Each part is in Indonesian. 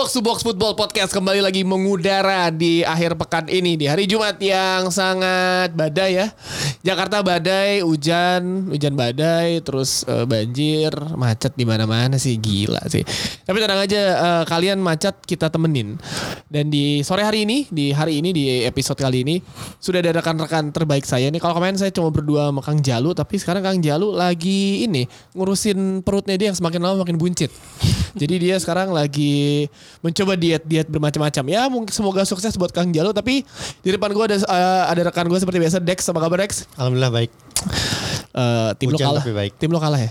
Box to Box Football Podcast kembali lagi mengudara di akhir pekan ini di hari Jumat yang sangat badai ya. Jakarta badai, hujan, hujan badai, terus eh, banjir, macet di mana-mana sih gila sih. Tapi tenang aja eh, kalian macet kita temenin. Dan di sore hari ini, di hari ini di episode kali ini sudah ada rekan-rekan terbaik saya nih. Kalau kemarin saya cuma berdua sama Kang Jalu, tapi sekarang Kang Jalu lagi ini ngurusin perutnya dia yang semakin lama makin buncit. Jadi dia sekarang lagi mencoba diet-diet bermacam-macam. Ya mungkin semoga sukses buat Kang Jalu. Tapi di depan gue ada eh, ada rekan gue seperti biasa Dex. Apa kabar Dex? Alhamdulillah baik. Eh, tim lo kalah. baik. Tim lo kalah ya?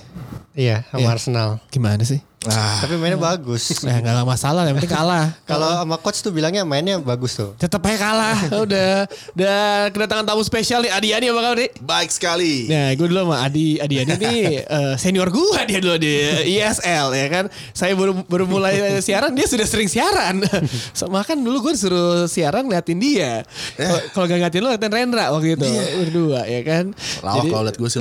Iya, sama Iya. Arsenal. Gimana sih? Tapi mainnya bagus. Nah, gak masalah, yang penting kalah. Kalau sama coach tuh bilangnya mainnya bagus tuh. Tetap aja kalah. Udah. Dan kedatangan tamu spesial nih Adi Yani apa kabar nih? Baik sekali. Nah, gue dulu sama Adi Adi Yani nih eh, senior gue dia dulu di ISL ya kan. Saya baru baru mulai siaran, dia sudah sering siaran. Sama kan dulu gue disuruh siaran ngeliatin dia. Kalau- Kalau gak ngeliatin lo ngeliatin Rendra waktu itu berdua ya kan. Lawak kalau liat gue sih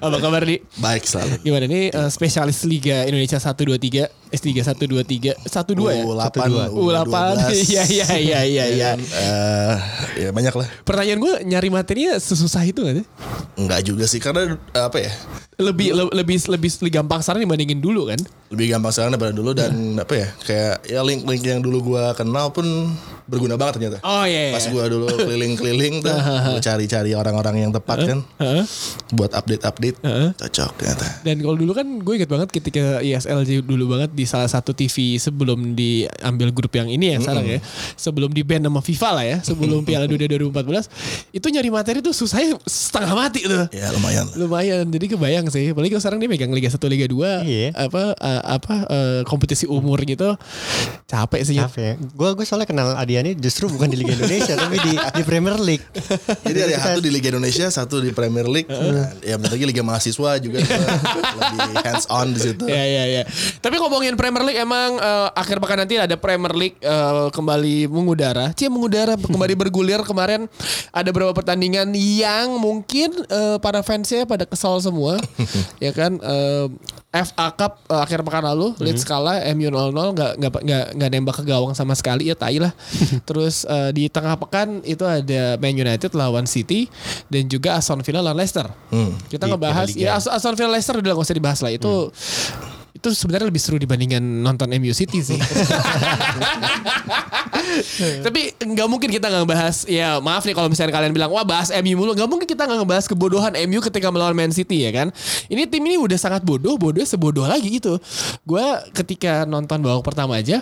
apa kabar nih? Baik selalu. Gimana nih eh, spesialis Liga Indonesia 123 S3 123 12 ya? U8, U8 Iya iya iya iya iya. Eh, ya banyak lah. Pertanyaan gue nyari materinya sesusah itu gak sih? Enggak juga sih karena apa ya? Lebih le- lebih lebih lebih gampang sekarang dibandingin dulu kan? Lebih gampang sekarang daripada dulu dan apa ya? Kayak ya link-link yang dulu gua kenal pun berguna banget ternyata. Oh iya. iya. Pas gua dulu keliling-keliling tuh cari-cari orang-orang yang tepat kan buat update-update cocok ternyata. Dan kalau dulu kan gue inget banget ketika ISL dulu banget di salah satu TV sebelum diambil grup yang ini ya sekarang ya. Sebelum di band sama FIFA lah ya. Sebelum Piala Dunia 2014. Itu nyari materi tuh susahnya setengah mati tuh. Ya lumayan. Lumayan. Jadi kebayang sih. Apalagi kalau sekarang dia megang Liga 1 Liga 2 Iya. apa eh, apa eh, kompetisi umur gitu. Capek sih. Capek ya. Gue gue soalnya kenal Adiani justru bukan di Liga Indonesia tapi di di Premier League. Jadi ada satu di Liga Indonesia, satu di Premier League. Nah, ya bentar lagi Liga Mahasiswa juga gua lebih hands on di situ. Ya ya ya. Tapi ngomongin Premier League emang eh, akhir pekan nanti ada Premier League eh, kembali mengudara. Cie mengudara kembali bergulir kemarin ada beberapa pertandingan yang mungkin eh, para fansnya pada kesal semua. ya kan eh, FA Cup eh, akhir pekan lalu Leeds kalah MU 0-0 nggak nggak nggak nggak nembak ke gawang sama sekali ya tai lah. Terus eh, di tengah pekan itu ada Man United lawan City dan juga Aston Villa lawan Leicester. Hmm. Kita ngebahas ya As- Aston Villa Leicester udah gak usah dibahas lah itu itu sebenarnya lebih seru dibandingkan nonton MU City sih. Tapi nggak mungkin kita nggak bahas ya maaf nih kalau misalnya kalian bilang wah bahas MU mulu nggak mungkin kita nggak ngebahas kebodohan MU ketika melawan Man City ya kan. Ini tim ini udah sangat bodoh bodohnya sebodoh lagi gitu. Gue ketika nonton babak pertama aja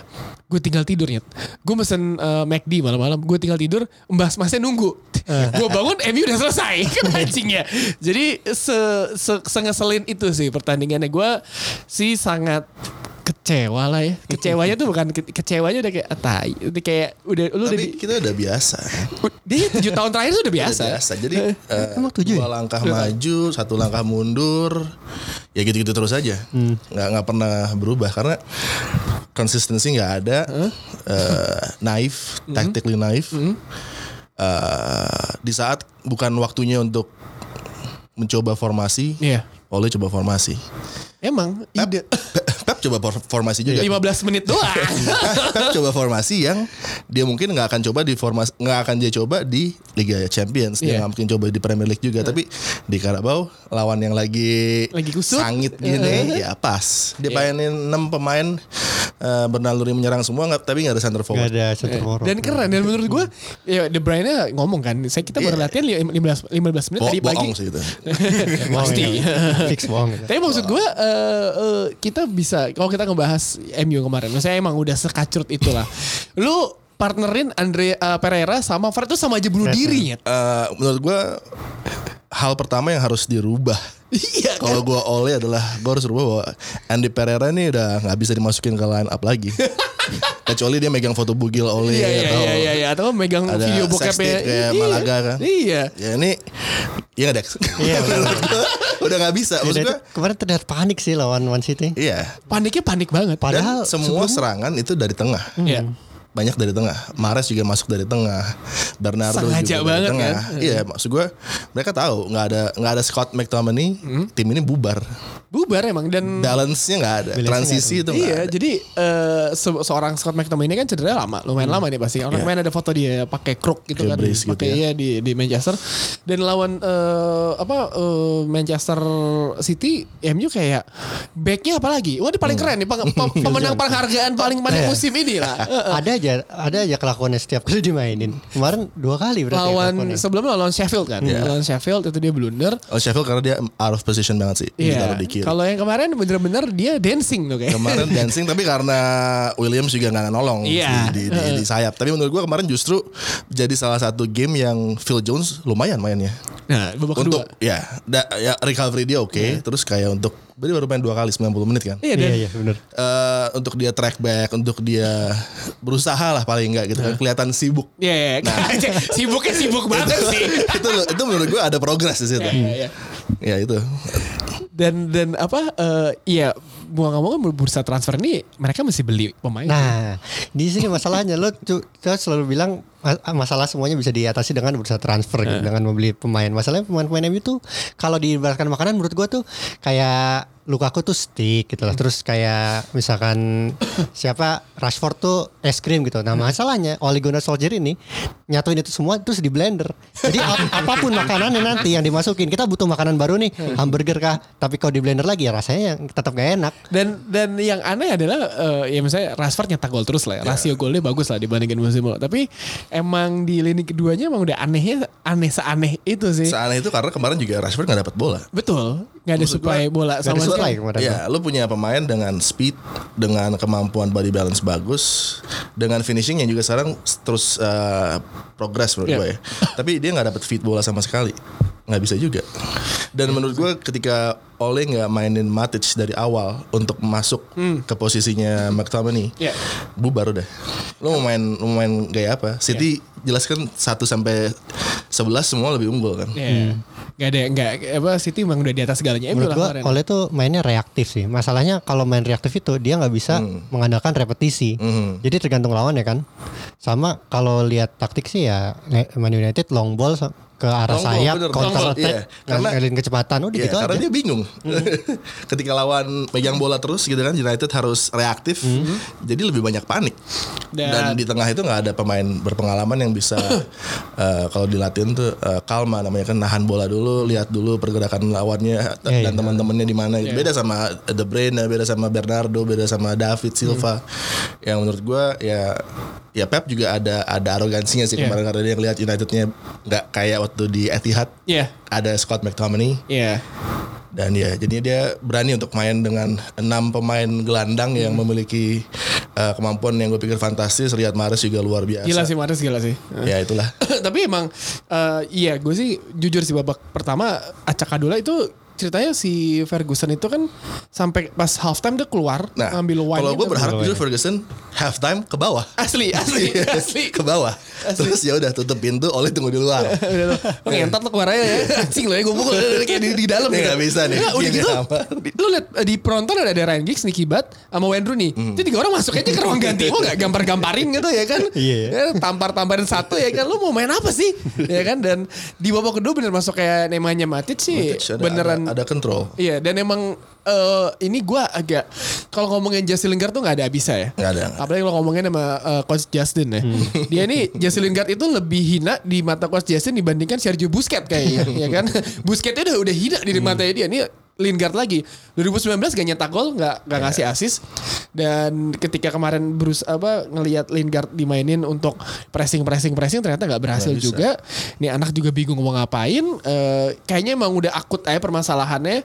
gue tinggal tidur nyet. Gue mesen uh, McD malam-malam gue tinggal tidur Mbak Masnya nunggu. gue bangun MU udah selesai kan anjingnya. Jadi se, se, sengeselin itu sih pertandingannya gue sih sangat kecewa lah ya. Kecewanya tuh bukan ke- kecewanya udah kayak ah, tai. Udah kayak udah lu udah Tapi di, kita udah biasa. dia tujuh tahun terakhir tuh udah biasa. Udah biasa. Jadi Emang tujuh dua langkah maju, satu langkah mundur, ya gitu-gitu terus aja. Nggak nggak pernah berubah karena konsistensi nggak ada, eh, naif, tactically naif. Eh, di saat bukan waktunya untuk mencoba formasi, Iya. Oleh coba formasi. Emang ide Pep coba for- formasi juga. 15 menit doang. Pep coba formasi yang dia mungkin nggak akan coba di formasi nggak akan dia coba di Liga Champions dia Iya. nggak mungkin coba di Premier League juga tapi di Carabao lawan yang lagi Lagi kusut. sangit gini ya pas dia mainin 6 pemain eh, bernaluri menyerang semua nggak tapi nggak ada center Gak forward ada center forward. Dan keren dan menurut gue ya De Bruyne ngomong kan, saya kita baru Iya. latihan li- 15 15 menit Bo- tadi pagi. bohong sih itu pasti. ya. Fix bohong. Tapi maksud gue eh, eh, kita bisa kalau kita ngebahas MU kemarin, saya emang udah sekacrut itulah. Lu partnerin Andre eh, Pereira sama Fred itu sama aja bunuh diri ya. Eh, menurut gua hal pertama yang harus dirubah Iya kan? kalau gua oleh adalah gua harus rubah bahwa Andy Pereira ini udah nggak bisa dimasukin ke line up lagi kecuali dia megang foto bugil oleh Iya iya atau iya iya iya atau megang ada video bokepnya. tape kayak Iya. Malaga kan. Iya. Ya ini Iya nggak Dex? Iya, udah nggak bisa. Maksud Beda gua itu kemarin terlihat panik sih lawan Man City. iya. Paniknya panik banget. Dan Padahal semua serangan itu dari tengah. Iya. Banyak dari tengah. Mares juga masuk dari tengah. Bernardo Sengaja juga banget, dari tengah. kan? Iya, maksud gue mereka tahu nggak ada nggak ada Scott McTominay, Hmm? tim ini bubar. Bubar emang dan Balance-nya nggak ada. Balance-nya Transisi itu nggak Iya, ada. jadi se- seorang Scott McTominay kan cedera lama, lumayan lama nih pasti. Orang Iya. main ada foto dia pakai crook gitu Kayak kan, gitu pakai ya. iya di di Manchester dan lawan eh, apa eh, Manchester City, MU kayak backnya apa lagi? Wah, dia paling keren nih, pemenang penghargaan paling banyak Iya. musim ini lah. Ada aja ada aja kelakuannya setiap kali dimainin. Kemarin dua kali berarti ya lawan kelakuannya. sebelumnya lawan Sheffield kan, Iya. lawan Sheffield itu dia blunder. Oh Sheffield karena dia out of position banget sih. Iya. Kiri. Kalau yang kemarin bener-bener dia dancing tuh kayak. Kemarin dancing tapi karena Williams juga nggak nolong Iya. di, di, di, di sayap. Tapi menurut gua kemarin justru jadi salah satu game yang Phil Jones lumayan mainnya. Nah, babak Untuk kedua. ya, da- ya recovery dia oke. Terus kayak untuk berarti baru main dua kali 90 menit kan. Iya, Iya iya benar. Eh, untuk dia track back, untuk dia berusaha lah paling enggak gitu kan. Kelihatan sibuk. Iya, iya. sibuknya sibuk banget sih. itu itu menurut gua ada progres di situ. Iya, iya. Ya itu. Dan dan apa? eh iya, mau nggak mau kan bursa transfer ini mereka mesti beli pemain. Nah, di sini masalahnya lo lo selalu bilang ma- masalah semuanya bisa diatasi dengan bursa transfer gitu, dengan membeli pemain. Masalahnya pemain-pemain MU tuh kalau diibaratkan makanan menurut gua tuh kayak Lukaku tuh stick gitu lah. Terus kayak misalkan siapa Rashford tuh es krim gitu. Nah, masalahnya Ole Gunnar Solskjaer ini nyatuin itu semua terus di blender. Jadi ap- apa pun makanannya nanti yang dimasukin, kita butuh makanan baru nih, hamburger kah? Tapi kalau di blender lagi ya rasanya yang tetap gak enak. Dan dan yang aneh adalah eh, ya misalnya Rashford nyetak gol terus lah ya. Rasio golnya bagus lah dibandingin musim lalu. Tapi emang di lini keduanya emang udah anehnya aneh seaneh itu sih. Seaneh itu karena kemarin juga Rashford nggak dapat bola. Betul. Nggak ada supply bola Gak sama supply sekali. kemarin. Ya, lu punya pemain dengan speed, dengan kemampuan body balance bagus, dengan finishing yang juga sekarang terus uh, progress menurut Iya. gue ya. Tapi dia nggak dapat feed bola sama sekali, nggak bisa juga. Dan menurut gue ketika Ole nggak mainin Matic dari awal untuk masuk ke posisinya McTominay, Iya. bubar udah. Lu mau main mau main gaya apa? City jelaskan 1 sampai 11 semua lebih unggul kan. Iya. Gak ada nggak apa City emang udah di atas segalanya. Menurut kemarin. Ole tuh mainnya reaktif sih. Masalahnya kalau main reaktif itu dia nggak bisa mengandalkan repetisi. Hmm. Jadi tergantung lawan ya kan. Sama kalau lihat taktik sih ya Man United long ball ke arah Long ball, sayap, bener, counter long ball, attack, iya. Karena- kecepatan udah Iya, gitu karena aja. dia bingung. Ketika lawan pegang bola terus gitu kan United harus reaktif. Jadi lebih banyak panik. Dan, Dan- di tengah itu nggak ada pemain berpengalaman yang bisa eh, kalau dilatihan tuh eh, kalma namanya kan nahan bola dulu, lihat dulu pergerakan lawannya Iya, dan iya. teman-temannya di mana. gitu. Beda sama De Bruyne, beda sama Bernardo, beda sama David Silva. Yang menurut gua ya ya Pep juga ada ada arogansinya sih Iya. kemarin karena dia ngelihat Unitednya nggak kayak waktu di Etihad Iya. ada Scott McTominay Iya. dan ya jadinya dia berani untuk main dengan enam pemain gelandang yang Hmm. memiliki uh, kemampuan yang gue pikir fantastis Riyad Mahrez juga luar biasa Gila sih Maris gila sih. ya itulah Tapi emang eh, iya gue sih jujur sih babak pertama acak adula itu ceritanya si Ferguson itu kan sampai pas halftime dia keluar nah ngambil wine kalau gue berharap justru Ferguson halftime ke bawah. Asli asli asli. ke bawah. Terus ya udah tutup pintu oleh tunggu di luar. Lo ngentot lo keluar aja ya. Anjing lo ya gue pukul. Kayak di, di dalam Ini gitu. nggak bisa nih. Nggak, Udah gitu Lu liat eh, di penonton ada, ada Ryan Giggs Nicky Butt Sama Wayne Rooney. Itu tiga orang masuk aja ke ruang ganti. Mau gak gampar-gamparin gitu ya kan? Iya. Ya, Tampar-tamparin satu ya kan? Lu mau main apa sih? Ya kan? Dan di babak kedua bener masuk kayak namanya Matic sih. Matic ada, Beneran ada, control Iya dan emang eh, ini gue agak kalau ngomongin Jesse Lingard tuh nggak ada bisa ya. Nggak ada, Apalagi kalau ngomongin sama eh, coach Justin ya. Dia ini Jesse Lingard itu lebih hina di mata coach Justin dibandingkan Sergio Busquets kayaknya, ya kan? Busquets udah udah hina di matanya dia. Ini Lingard lagi. 2019 gak nyetak gol, nggak nggak ngasih assist. Dan ketika kemarin Bruce apa ngelihat Lingard dimainin untuk pressing pressing pressing ternyata nggak berhasil bisa. juga. Nih anak juga bingung mau ngapain. Eh, kayaknya emang udah akut aja permasalahannya.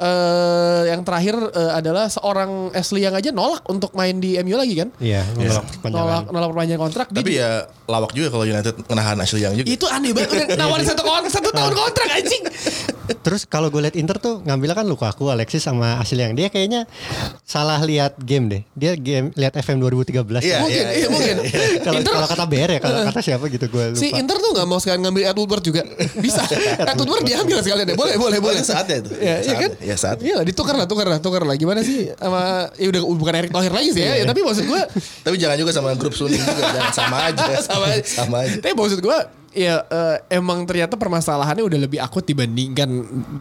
Eh, yang terakhir eh, adalah seorang Ashley yang aja nolak untuk main di MU lagi kan? Iya, menolak Nolak perpanjangan. nolak perpanjangan kontrak. Dia tapi ya lawak juga kalau United menahan Ashley Young juga itu aneh banget udah nawarin satu satu tahun kontrak anjing. Terus kalau gue liat Inter tuh ngambilnya kan Lukaku, Alexis sama Asiliang. Dia kayaknya salah lihat game deh. Dia game lihat FM 2013. Iya, mungkin, iya, mungkin. Kalau Inter kalau kata BR ya, kalau kata siapa gitu gue lupa. si Inter tuh nggak mau sekalian ngambil Ed Woodward juga. Bisa. Ed Woodward diambil sekalian deh. Boleh, boleh, boleh. Saatnya itu. Ya, iya kan? Ya saat. Iya lah, ditukar lah, tukar lah, tukar lah. Gimana sih sama ya udah bukan Erick Thohir lagi sih ya. ya tapi maksud gue Tapi jangan juga sama grup Suning juga, jangan sama aja. sama aja. sama aja. Tapi maksud gue ya eh, emang ternyata permasalahannya udah lebih akut dibandingkan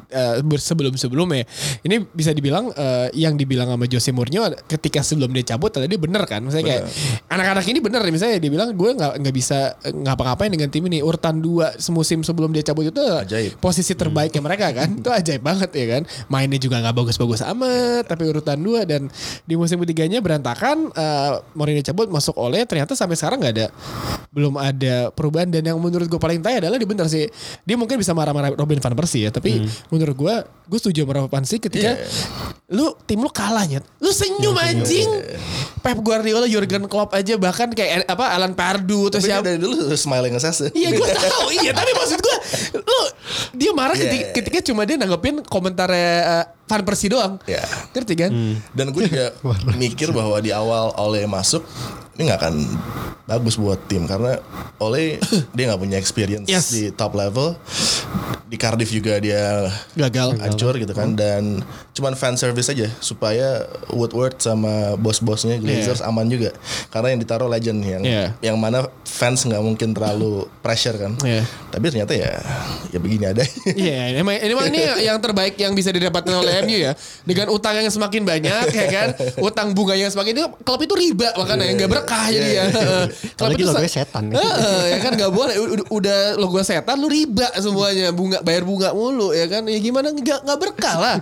eh, sebelum-sebelumnya. Ini bisa dibilang eh, yang dibilang sama Jose Mourinho ketika sebelum dia cabut tadi dia bener kan. Misalnya kayak anak-anak ini bener misalnya dia bilang gue nggak nggak bisa ngapa-ngapain dengan tim ini. Urutan dua semusim sebelum dia cabut itu Ajaib. posisi terbaiknya mereka kan. itu ajaib banget ya kan. Mainnya juga nggak bagus-bagus amat tapi urutan dua dan di musim ketiganya berantakan eh, Mourinho cabut masuk oleh ternyata sampai sekarang nggak ada belum ada perubahan dan yang menurut gue paling tai adalah dia bener sih. Dia mungkin bisa marah-marah Robin van Persie ya tapi menurut gue gue setuju sama Robin van Persie ketika lu tim lu kalah nyet lu senyum anjing. Pep Guardiola Jurgen Klopp aja bahkan kayak apa Alan Pardew terus Tapi siapa. dari dulu smiling assassin. Iya gue tahu iya. Tapi maksud gue lu dia marah Iya. ketika, ketika cuma dia nanggepin komentarnya uh, Van Persie doang. Iya. Ngerti kan? Dan gue juga mikir bahwa di awal Ole masuk ini nggak akan bagus buat tim karena Ole dia nggak punya experience Yes. di top level. Di Cardiff juga dia Gagal. hancur gitu kan dan cuman fan service aja supaya Woodward sama bos-bosnya Glazers aman juga karena yang ditaruh legend yang Iya. yang mana fans nggak mungkin terlalu pressure kan Iya. tapi ternyata ya ya begini ada Iya, emang, emang ini yang terbaik yang bisa didapatkan oleh MU ya. Dengan utang yang semakin banyak ya kan, utang bunga yang semakin itu klub itu riba makanya nggak berkah jadi ya. Klub Apalagi itu sa- setan. Heeh, ya kan nggak boleh. Udah, logo setan lu riba semuanya bunga bayar bunga mulu ya kan. Ya gimana nggak nggak berkah lah.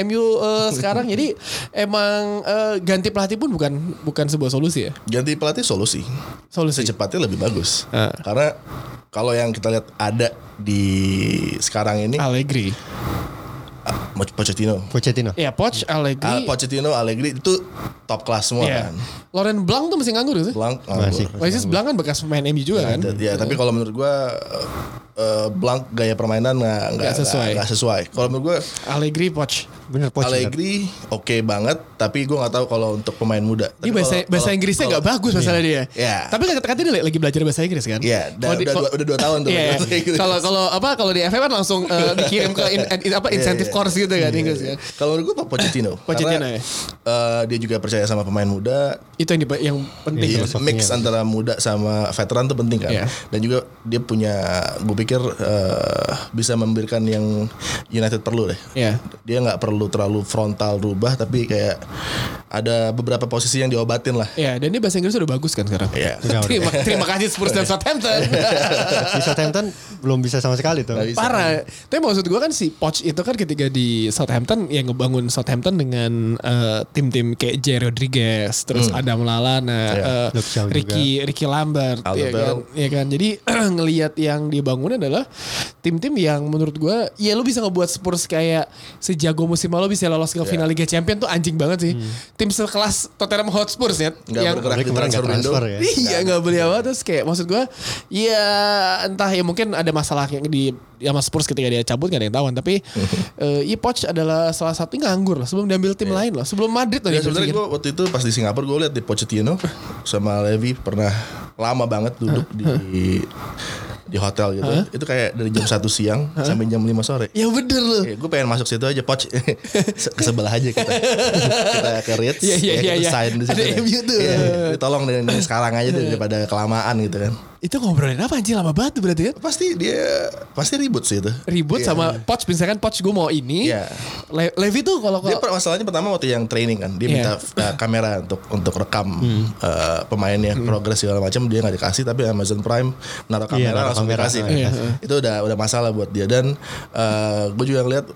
MU eh, sekarang jadi emang eh, ganti pelatih pun bukan bukan sebuah solusi ya. ganti pelatih solusi Solusi. secepatnya lebih bagus Ah. karena kalau yang kita lihat ada di sekarang ini Allegri. ah, Pochettino Pochettino. Ya Poch, Allegri. Al Pochettino Allegri itu top kelas semua Iya. kan Laurent Blanc tuh masih nganggur sih? Blanc Masih. nganggur. Oasis Blanc kan bekas pemain MU juga kan? Ya, tapi kalau menurut gua eh, Blanc gaya permainan nggak nggak sesuai. nggak sesuai. Kalau menurut gua Allegri Poch. Bener Pochettino. Allegri oke banget, tapi gua nggak tahu kalau untuk pemain muda. Dia Tapi bahasa kalau- bahasa kalau- Inggrisnya kalau- nggak bagus masalah dia. Iya. Tapi kata-kata dia lagi belajar bahasa Inggris kan? Iya, Kalau di- udah, kalau- dua, udah dua tahun tuh. Iya, iya. bahasa Inggris. Kalau kalau apa kalau di FM kan langsung eh, dikirim ke in- in- apa insentif iya. course gitu kan Inggris kan. Kalau menurut gue Pochettino. Pochettino, Karena, ya. eh, dia juga percaya sama pemain muda. Itu yang yang penting. Mix antara muda sama veteran tuh penting kan. Dan juga dia punya, gue pikir eh, bisa memberikan yang United perlu deh. Iya. Dia nggak perlu terlalu frontal rubah, tapi kayak ada beberapa posisi yang diobatin lah. Iya, dan dia bahasa Inggris udah bagus kan sekarang. Iya. Udah. terima, terima kasih Spurs dan Southampton. Di Southampton belum bisa sama sekali tuh. Bisa. Parah. Tapi maksud gue kan si Poch itu kan ketika di Southampton yang ngebangun Southampton dengan eh, tim-tim kayak J Rodriguez, terus Adam Lallana, Iya. eh, Luke Shaw juga. Ricky Ricky Lambert, ya kan, ya kan. Jadi ngelihat yang dibangun adalah tim-tim yang menurut gue, ya lu bisa ngebuat Spurs kayak sejago musim lalu bisa lolos ke final Liga Champion tuh anjing banget sih. Tim sekelas Tottenham Hotspur ya, Nggak yang bergerak di transfer window. ya. Iya nggak beli apa terus kayak maksud gue ya entah ya mungkin ada masalah yang di sama Spurs ketika dia cabut gak ada yang tahu tapi eh ya Poch adalah salah satu nganggur lah sebelum diambil tim lain lah sebelum Madrid loh Ya sebenarnya gue waktu itu pas di Singapura gue lihat di Pochettino sama Levy pernah lama banget duduk di di hotel gitu. Itu kayak dari jam 1 siang sampai jam 5 sore. Ya bener loh. gue pengen masuk situ aja Poch ke sebelah aja kita kita ke Ritz Iya, iya, ya, iya, kita iya. sign di situ Ada deh. MU tuh. Iya, tolong deh ini sekarang aja deh daripada kelamaan gitu kan Itu ngobrolin apa anjir lama banget tuh berarti kan? pasti dia pasti ribut sih itu Ribut Iya. sama Poch misalkan Poch gue mau ini. Iya. Le- Levi tuh kalau dia masalahnya pertama waktu yang training kan dia Iya. minta uh, kamera untuk untuk rekam Hmm. uh, pemainnya progres segala macam dia nggak dikasih tapi Amazon Prime naruh kamera naruh langsung kamera. dikasih kan. Iya. itu udah udah masalah buat dia dan uh, gue juga ngeliat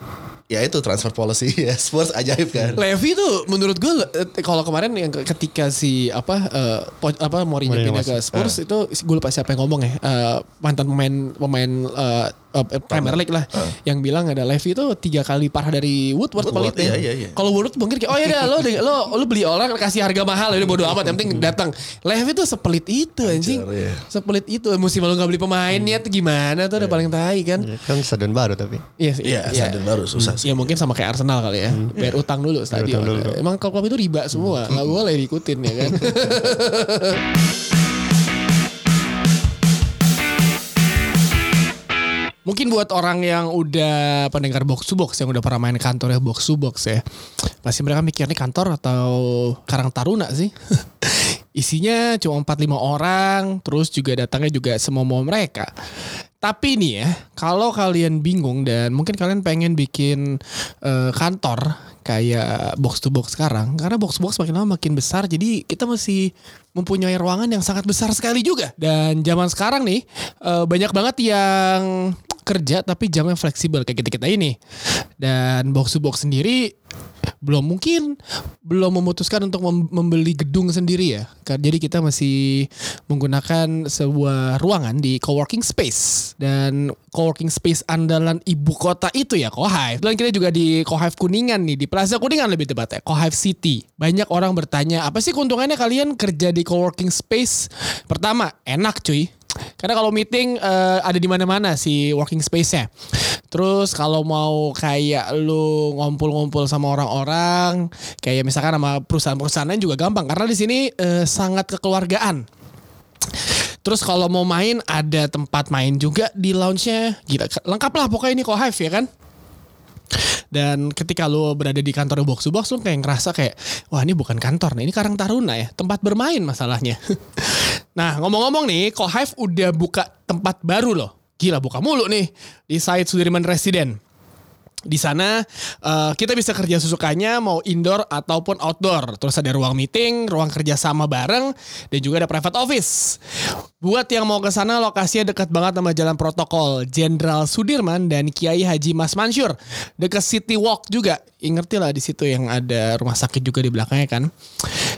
ya itu transfer policy ya Spurs ajaib kan. Levy tuh menurut gue eh, kalau kemarin yang ketika si apa eh, po- apa Mourinho pindah ke. Spurs itu gue lupa siapa yang ngomong ya Eh, mantan pemain pemain eh, eh, Premier League lah yang bilang ada Levy itu tiga kali parah dari Woodward, Woodward, pelitnya. iya, iya, iya. Kalau Woodward mungkin kayak oh ya lo lo lo beli orang kasih harga mahal ya udah bodo amat yang penting datang. Levy tuh sepelit itu anjing. iya. Sepelit itu musim lalu nggak beli pemainnya tuh gimana tuh udah paling tai kan. Ya, kan stadion baru tapi. Iya sih. Iya, stadion baru susah sih. Ya mungkin sama kayak Arsenal kali ya. Bayar utang dulu stadion. Emang klub-klub itu riba semua. Nggak boleh diikutin ya kan. Mungkin buat orang yang udah pendengar box to box yang udah pernah main kantornya box to box ya. Pasti mereka mikir nih kantor atau Karang Taruna sih. Isinya cuma 4-5 orang, terus juga datangnya juga semua mau mereka. Tapi nih ya, kalau kalian bingung dan mungkin kalian pengen bikin eh, kantor kayak box to box sekarang, karena box to box makin lama makin besar, jadi kita masih mempunyai ruangan yang sangat besar sekali juga. Dan zaman sekarang nih eh, banyak banget yang kerja tapi jamnya fleksibel kayak kita kita ini. Dan box to box sendiri belum mungkin belum memutuskan untuk mem- membeli gedung sendiri ya. Jadi kita masih menggunakan sebuah ruangan di coworking space dan coworking space andalan ibu kota itu ya Kohive. Dan kita juga di Kohive Kuningan nih di Plaza Kuningan lebih tepatnya Kohive City. Banyak orang bertanya apa sih keuntungannya kalian kerja di coworking space? Pertama enak cuy. Karena kalau meeting eh, ada di mana-mana si working space-nya. Terus kalau mau kayak lu ngumpul-ngumpul sama orang-orang, kayak misalkan sama perusahaan-perusahaan juga gampang karena di sini eh, sangat kekeluargaan. Terus kalau mau main ada tempat main juga di lounge-nya. Gila, lengkap lah pokoknya ini Kohive ya kan. Dan ketika lu berada di kantor box to box lu kayak ngerasa kayak wah ini bukan kantor nih, ini Karang Taruna ya, tempat bermain masalahnya. nah, ngomong-ngomong nih, Kohive udah buka tempat baru loh. Gila buka mulu nih di site Sudirman Resident. Di sana eh, kita bisa kerja sesukanya mau indoor ataupun outdoor. Terus ada ruang meeting, ruang kerja sama bareng, dan juga ada private office. Buat yang mau ke sana lokasinya dekat banget sama Jalan Protokol Jenderal Sudirman dan Kiai Haji Mas Mansur. Dekat City Walk juga. Ingerti lah di situ yang ada rumah sakit juga di belakangnya kan.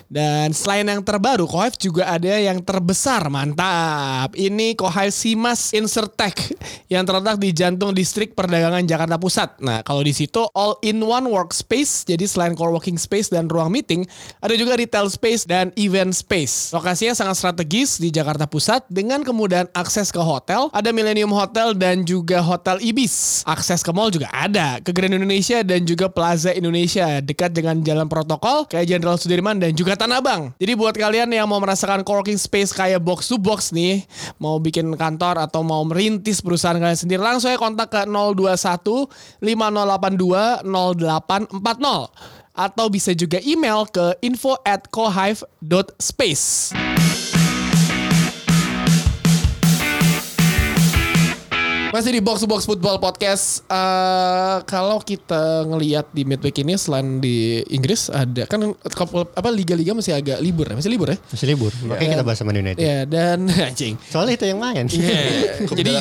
Dan selain yang terbaru, Kohive juga ada yang terbesar. Mantap. Ini Kohive Simas Insertech yang terletak di jantung distrik perdagangan Jakarta Pusat. Nah, kalau di situ all in one workspace. Jadi selain co-working space dan ruang meeting, ada juga retail space dan event space. Lokasinya sangat strategis di Jakarta Pusat dengan kemudahan akses ke hotel. Ada Millennium Hotel dan juga Hotel Ibis. Akses ke mall juga ada. Ke Grand Indonesia dan juga Plaza Indonesia dekat dengan jalan protokol kayak Jenderal Sudirman dan juga Tanah Abang. Jadi buat kalian yang mau merasakan co-working space kayak box to box nih, mau bikin kantor atau mau merintis perusahaan kalian sendiri, langsung aja kontak ke 021 5082 0840 atau bisa juga email ke info at cohive.space. Masih di Box to Box Football Podcast. Eh, kalau kita ngelihat di midweek ini selain di Inggris ada kan couple- apa liga-liga masih agak libur ya, masih libur ya. Masih libur. Makanya kita bahas sama United. Ya dan anjing. Soalnya itu yang main. Iya. Cup Jadi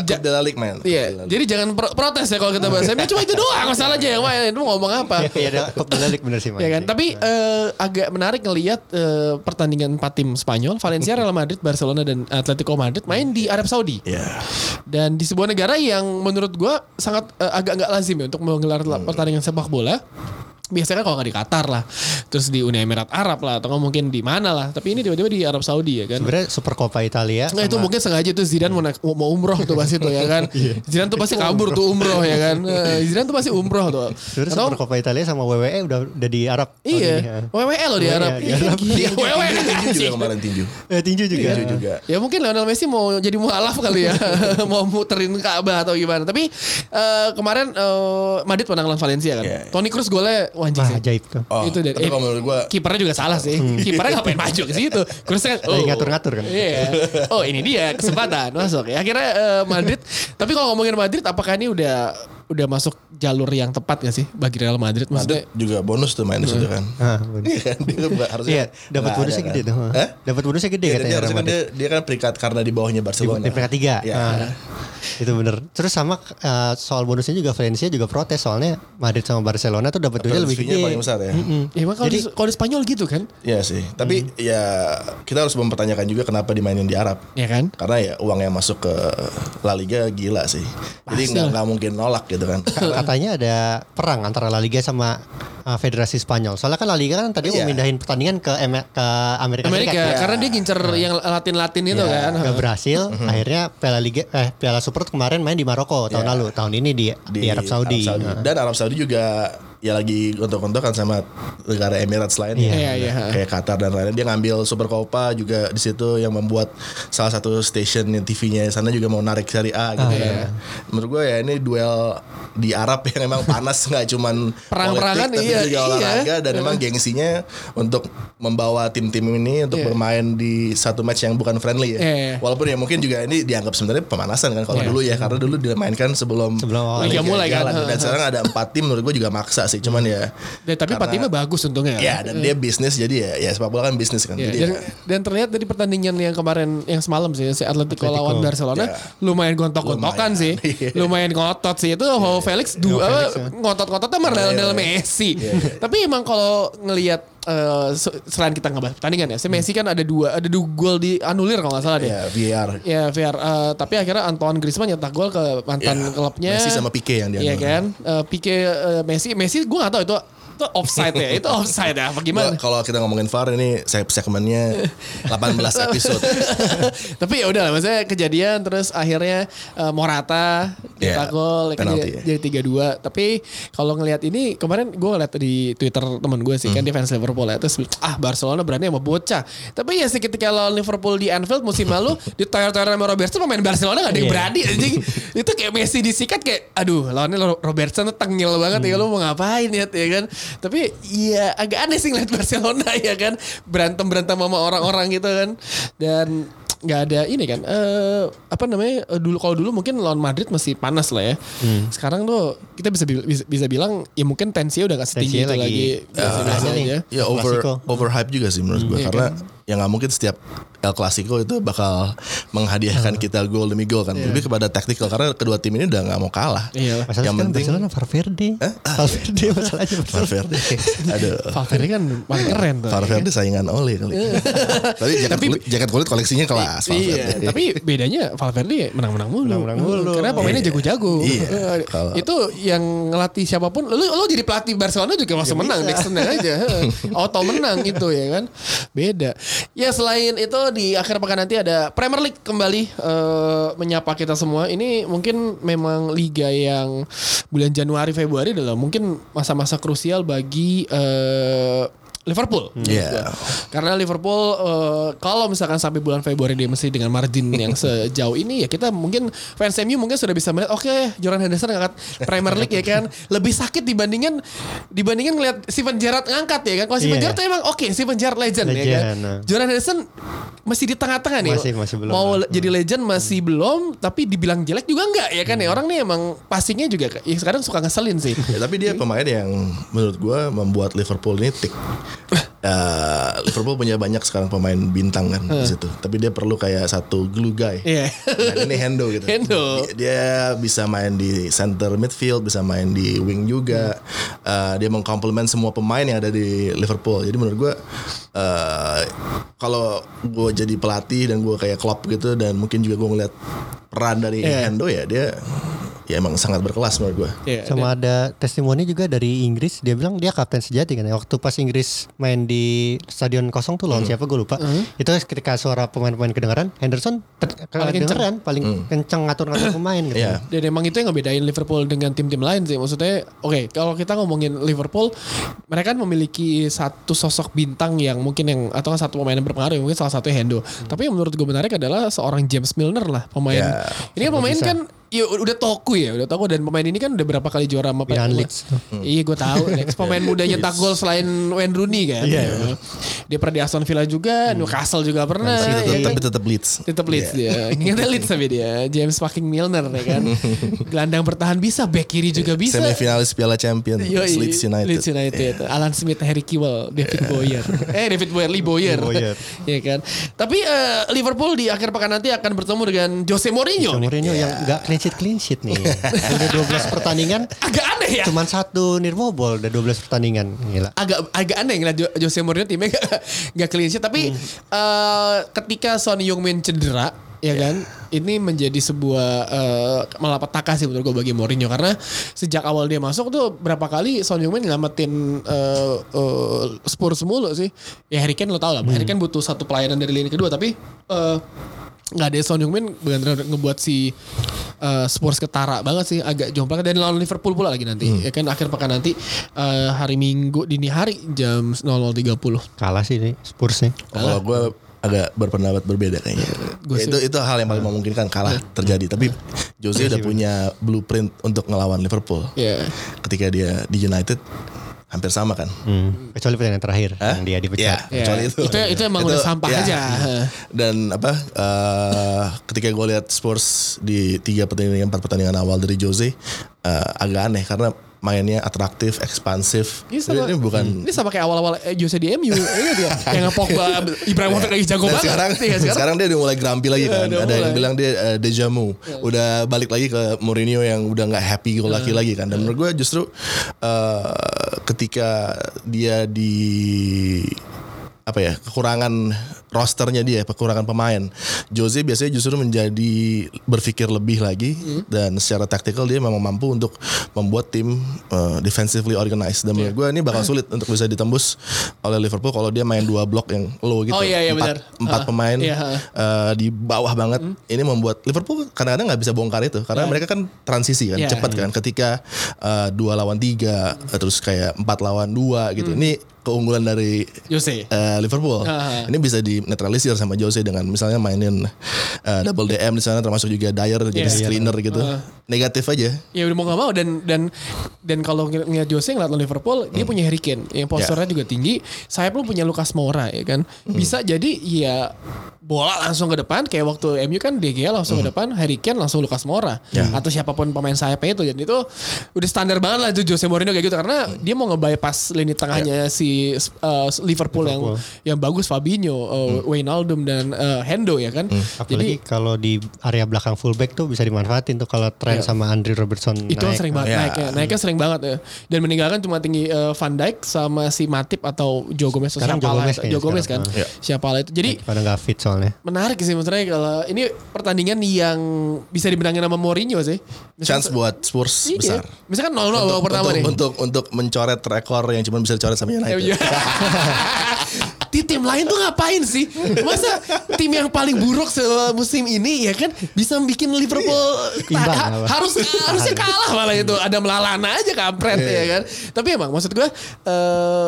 man. Iya, jadi jangan pro- protes ya kalau kita bahas. MU cuma itu doang masalahnya yang main. Itu ngomong apa? Iya ada Cup de la Ligue bener sih main. Ya kan, sih. tapi eh, agak menarik ngelihat eh, pertandingan empat tim Spanyol, Valencia, Real Madrid, Barcelona dan Atletico Madrid main di Arab Saudi. Iya. Dan di sebuah negara yang menurut gua sangat eh, agak nggak lazim ya untuk menggelar Hmm. pertandingan sepak bola. Biasanya kalau nggak di Qatar lah, terus di Uni Emirat Arab lah, atau nggak mungkin di mana lah. Tapi ini tiba-tiba di Arab Saudi ya kan. Sebenarnya Super Coppa Italia. Nah itu mungkin sengaja tuh Zidane mau, naik- mau umroh tuh pasti tuh ya kan. Iya. Zidane tuh pasti kabur tuh umroh ya kan. Eh, Zidane tuh pasti umroh tuh. Sebenarnya Atau- Super Coppa Italia sama WWE udah udah di Arab. ini, ya. Iya, WWE loh di WWE Arab. di Arab. Iya, WWE. Tinju juga kemarin tinju. Eh, tinju juga. Tinju juga. Ya mungkin Lionel Messi mau jadi mualaf kali ya, mau muterin Ka'bah atau gimana. Tapi eh, kemarin eh, Madrid menang lawan Valencia kan. Iya. Toni Kroos golnya wah anjing Wah, sih. ajaib tuh. Oh, Itu dari- tapi eh, kalau menurut gua Kipernya juga salah sih. Kipernya ngapain maju ke situ? Kan Lagi ngatur-ngatur kan. Iya. Oh, ini dia kesempatan masuk ya. Akhirnya eh, Madrid. Tapi kalau ngomongin Madrid apakah ini udah udah masuk jalur yang tepat gak sih bagi Real Madrid? Maksudnya Madrid juga bonus tuh main di situ kan. Ah. Iya kan dia kan harusnya Iya, dapat bonusnya gede tuh. Hah? Dapat bonusnya gede Iya, katanya dia Real harusnya kan Madrid. dia, dia kan peringkat karena di bawahnya Di, Barcelona. di peringkat tiga. Iya. Ah, itu bener. Terus sama eh, soal bonusnya juga Valencia juga protes soalnya Madrid sama Barcelona tuh dapat duitnya lebih gede. paling besar ya. ya emang kalau di, kalau di Spanyol gitu kan? Iya sih. Tapi ya kita harus mempertanyakan juga kenapa dimainin di Arab. Ya kan? Karena ya uang yang masuk ke La Liga gila sih. Jadi nggak mungkin nolak gitu kan. Katanya ada perang antara La Liga sama uh, Federasi Spanyol. Soalnya kan La Liga kan tadi Iya. mau mindahin pertandingan ke Eme- ke Amerika, Amerika Serikat. karena dia gincer yang Latin-Latin itu Ya, kan. Gak berhasil. Akhirnya Piala Liga eh Piala Super kemarin main di Maroko tahun Iya. lalu. Tahun ini di di, Arab Saudi. Nah. Dan Arab Saudi juga ya lagi gontok-gontokan sama negara Emirates lainnya. Iya, iya. Kayak Qatar dan lainnya. Dia ngambil Super Copa juga di situ yang membuat salah satu station TV-nya sana juga mau narik Serie A gitu iya. kan. Menurut gue ya ini duel di Arab yang emang panas nggak cuman Perang-perangan, tapi iya, juga iya. olahraga dan emang gengsinya untuk membawa tim-tim ini untuk Iya. bermain di satu match yang bukan friendly ya. Iya. Walaupun ya mungkin juga ini dianggap sebenarnya pemanasan kan kalau Iya. dulu ya karena dulu dimainkan sebelum Sebelum Liga mulai kan. Dan sekarang ada empat tim menurut gue juga maksa sih. Cuman ya. Dan, tapi empat timnya bagus untungnya. Ya dan dia bisnis jadi ya ya sepak bola kan bisnis kan. Ya, Jadi dan, ya, dan terlihat dari pertandingan yang kemarin yang semalam sih si Atletico, lawan Barcelona Ya. lumayan gontok-gontokan sih. Iya. lumayan ngotot sih. Itu Joao Felix dua apa, ngotot-ngotot sama Lionel Messi. Tapi emang kalau ngelihat se- selain kita ngebahas pertandingan ya, si Messi kan ada dua ada dua gol dianulir kalau nggak salah deh. ya VAR. Ya, VR. Eh, tapi akhirnya Antoine Griezmann nyetak gol ke mantan Ya, klubnya. Messi sama Pique yang dia Iya kan? Eh, Pique eh, Messi Messi gue gak tahu itu itu offside ya. Itu offside ya. Apa gimana? Kalau kita ngomongin VAR ini saya segmennya 18 episode. Tapi ya udah lah, maksudnya kejadian terus akhirnya eh, Morata Iya, cetak gol kan penalti jadi, ya. jadi 3-2. Tapi kalau ngelihat ini kemarin gue ngeliat di Twitter temen gue sih kan Hmm. dia fans Liverpool ya terus ah Barcelona berani sama bocah. Tapi ya seketika lawan Liverpool di Anfield musim lalu di toyor-toyor sama Robertson pemain Barcelona gak ada yang Iya. berani anjing. Itu kayak Messi disikat kayak aduh lawannya Ro- Robertson tuh tengil banget ya lu mau ngapain ya ya kan. Tapi ya agak aneh sih ngeliat Barcelona ya kan? Berantem-berantem sama orang-orang gitu kan. Dan nggak ada ini kan eh apa namanya eh, dulu kalau dulu mungkin lawan Madrid masih panas lah ya. Sekarang tuh kita bisa bi- bisa, bisa bilang ya mungkin tensinya udah gak setinggi itu lagi, lagi- aja Ya over Klasiko. overhype juga sih menurut gue Iya karena ya nggak mungkin setiap El Clasico itu bakal menghadiahkan kita gol demi gol kan. Lebih kepada taktikal karena kedua tim ini udah nggak mau kalah. Iya. Masalah Yang sekarang penting- Barcelona Valverde. Valverde masalahnya. Valverde. Aduh. Valverde kan paling keren tuh Valverde saingan Oli kali. Tapi jaket kulit, jaket kulit koleksinya kelas Iya, Valverde. tapi bedanya Valverde menang-menang mulu. Menang-menang mulu. Karena pemainnya Iya. jago-jago. Iya, Eh, kalau- Itu yang ngelatih siapa pun. Lu lu jadi pelatih Barcelona juga masih menang, next aja. Auto menang itu ya kan. Beda. Ya selain itu di akhir pekan nanti ada Premier League kembali eh, menyapa kita semua. Ini mungkin memang liga yang bulan Januari Februari adalah mungkin masa-masa krusial bagi eh, Liverpool. Iya. Karena Liverpool eh, kalau misalkan sampai bulan Februari dia mesti dengan margin yang sejauh ini ya kita mungkin fans MU mungkin sudah bisa melihat oke Jordan Henderson ngangkat Premier League ya kan lebih sakit dibandingkan dibandingkan ngelihat Steven Gerrard ngangkat ya kan. Kalau Steven Iya. Gerrard tuh emang oke Steven Gerrard legend, ya kan. Legend, nah. Jordan Henderson masih di tengah-tengah nih. Masih- masih belum Mau lah. jadi legend masih belum tapi dibilang jelek juga enggak ya kan ya. Orang nih emang passingnya juga ya sekarang suka ngeselin sih. Ya, tapi dia pemain yang menurut gua membuat Liverpool ini tik. Eh, Liverpool punya banyak sekarang pemain bintang kan di situ. Tapi dia perlu kayak satu glue guy. Iya. Nah, ini Hendo gitu. Hendo. Dia, dia bisa main di center midfield, bisa main di wing juga. Eh, dia mengkomplement semua pemain yang ada di Liverpool. Jadi menurut gua eh kalau gue jadi pelatih dan gue kayak Klopp gitu dan mungkin juga gue ngeliat peran dari Iya. Hendo ya dia ya emang sangat berkelas menurut gue. Iya, Sama ada testimoni juga dari Inggris dia bilang dia kapten sejati kan ya. Waktu pas Inggris main di stadion kosong tuh lawan siapa gue lupa. Itu ketika suara pemain-pemain kedengaran Henderson ter- Paling kedengeran paling kenceng ngatur-ngatur pemain gitu. Iya. Dan emang itu yang ngebedain Liverpool dengan tim-tim lain sih. Maksudnya, oke, kalau kita ngomongin Liverpool, mereka kan memiliki satu sosok bintang yang mungkin yang atau kan satu pemain yang berpengaruh, mungkin salah satunya Hendo. Tapi yang menurut gue menarik adalah seorang James Milner lah, pemain. Ya, ini kan pemain kan ya udah toku ya, udah toku dan pemain ini kan udah berapa kali juara sama Pe- Leeds. Iya gue tahu. Leeds pemain muda nyetak gol selain Wayne Rooney kan. Iya. Dia pernah di Aston Villa juga, Newcastle juga pernah. Tapi ya tetap, tetap Leeds. Tetap Leeds dia. Ingatnya Leeds tapi dia. James fucking Milner ya kan. Gelandang bertahan bisa, back kiri juga bisa. Semifinalis Piala Champions Yoi, Leeds United. Leeds United. Alan Smith, Harry Kewell, David Boyer. Eh David Boyer, Lee Boyer. Lee. Iya kan. Tapi eh, Liverpool di akhir pekan nanti akan bertemu dengan Jose Mourinho. nih. Mourinho yang nggak clean sheet clean sheet nih. udah 12 pertandingan Agak aneh ya. cuman satu nirbobol udah 12 pertandingan. Gila. agak agak aneh ngeliat Jo- Jose Mourinho timnya gak, gak clean sheet tapi eh, ketika Son Heung-min cedera ya kan ini menjadi sebuah uh, malapetaka sih menurut gue bagi Mourinho karena sejak awal dia masuk tuh berapa kali Son Heung-min nyelamatin uh, uh, Spurs mulu sih ya Harry Kane lo tau lah Harry Kane butuh satu pelayanan dari lini kedua tapi uh, nggak ada Son Heung-min benar-benar ngebuat si uh, Spurs ketara banget sih agak jomplang dan lawan Liverpool pula lagi nanti ya kan akhir pekan nanti uh, hari Minggu dini hari jam 00.30 Kalah sih nih Spurs nih. Kalau gue agak berpendapat berbeda kayaknya. Gua Ya, itu itu hal yang paling memungkinkan kalah terjadi. Tapi Jose udah punya blueprint untuk ngelawan Liverpool. ya Ketika dia di United hampir sama kan. Hmm. Kecuali pertandingan terakhir Hah? yang dia Ya, dipecat. kecuali Ya, itu. itu- itu emang udah sampah aja. Dan apa? eh, ketika gue lihat Spurs di tiga pertandingan empat pertandingan awal dari Jose eh, agak aneh karena mainnya atraktif, ekspansif. Ini sama, Ini bukan ini sama kayak awal-awal eh, Jose di MU Ini dia yang Pogba Ibrahimovic lagi jago banget sekarang, Iya, sekarang, dia udah mulai grumpy lagi kan. Ada yang mulai. bilang dia uh, deja vu. Udah balik lagi ke Mourinho yang udah nggak happy go lucky lagi kan. Dan menurut gue justru uh, ketika dia di apa ya kekurangan rosternya dia kekurangan pemain. Jose biasanya justru menjadi berpikir lebih lagi dan secara taktikal dia memang mampu untuk membuat tim uh, defensively organized. Dan menurut gue ini bakal sulit untuk bisa ditembus oleh Liverpool kalau dia main dua blok yang low gitu. Oh, iya, iya, empat, benar. empat Ah, pemain iya, uh, di bawah banget. Ini membuat Liverpool kadang-kadang nggak bisa bongkar itu karena mereka kan transisi kan Iya. cepat kan ketika uh, dua lawan tiga terus kayak empat lawan dua gitu. Ini keunggulan dari Jose uh, Liverpool. Ah. Ini bisa dinetralisir sama Jose dengan misalnya mainin uh, double DM di sana termasuk juga Dyer jadi Iya. screener gitu. Negatif aja. Ya udah mau gak mau dan dan dan kalau ng- ngeliat Jose ngeliat Liverpool dia punya Harry Kane yang posturnya juga tinggi. Saya pun punya Lucas Moura ya kan. Bisa jadi ya bola langsung ke depan kayak waktu MU kan Gea langsung ke depan, Harry Kane langsung Lucas Moura Ya. atau siapa pun pemain sayapnya itu. Dan itu udah standar banget lah itu Jose Mourinho kayak gitu karena dia mau nge-bypass lini tengahnya si uh, Liverpool, yang yang bagus Fabinho, uh, Wijnaldum dan uh, Hendo ya kan. Apalagi kalau di area belakang fullback tuh bisa dimanfaatin tuh kalau tren sama Andrew Robertson Itu naik. sering banget Ya. naiknya. Naiknya sering banget ya. Dan meninggalkan cuma tinggi eh, Van Dijk sama si Matip atau Joe Gomez atau Sekarang siapa Joe lah. Gomez Joe Gomez kan. Ya. Siapa lah itu. Jadi Pada nggak fit soalnya. menarik sih menurut saya kalau ini pertandingan yang bisa dimenangin sama Mourinho sih. Chance buat Spurs Iya. besar. Misalkan 0-0 babak pertama untuk, nih. untuk untuk mencoret rekor yang cuma bisa dicoret sama United. Iya. Tim lain tuh ngapain sih? Masa tim yang paling buruk musim ini ya kan bisa bikin Liverpool Imbang ha- harus harusnya kalah malah itu. Ada melalana aja kampret ya kan. Tapi emang maksud gue eh,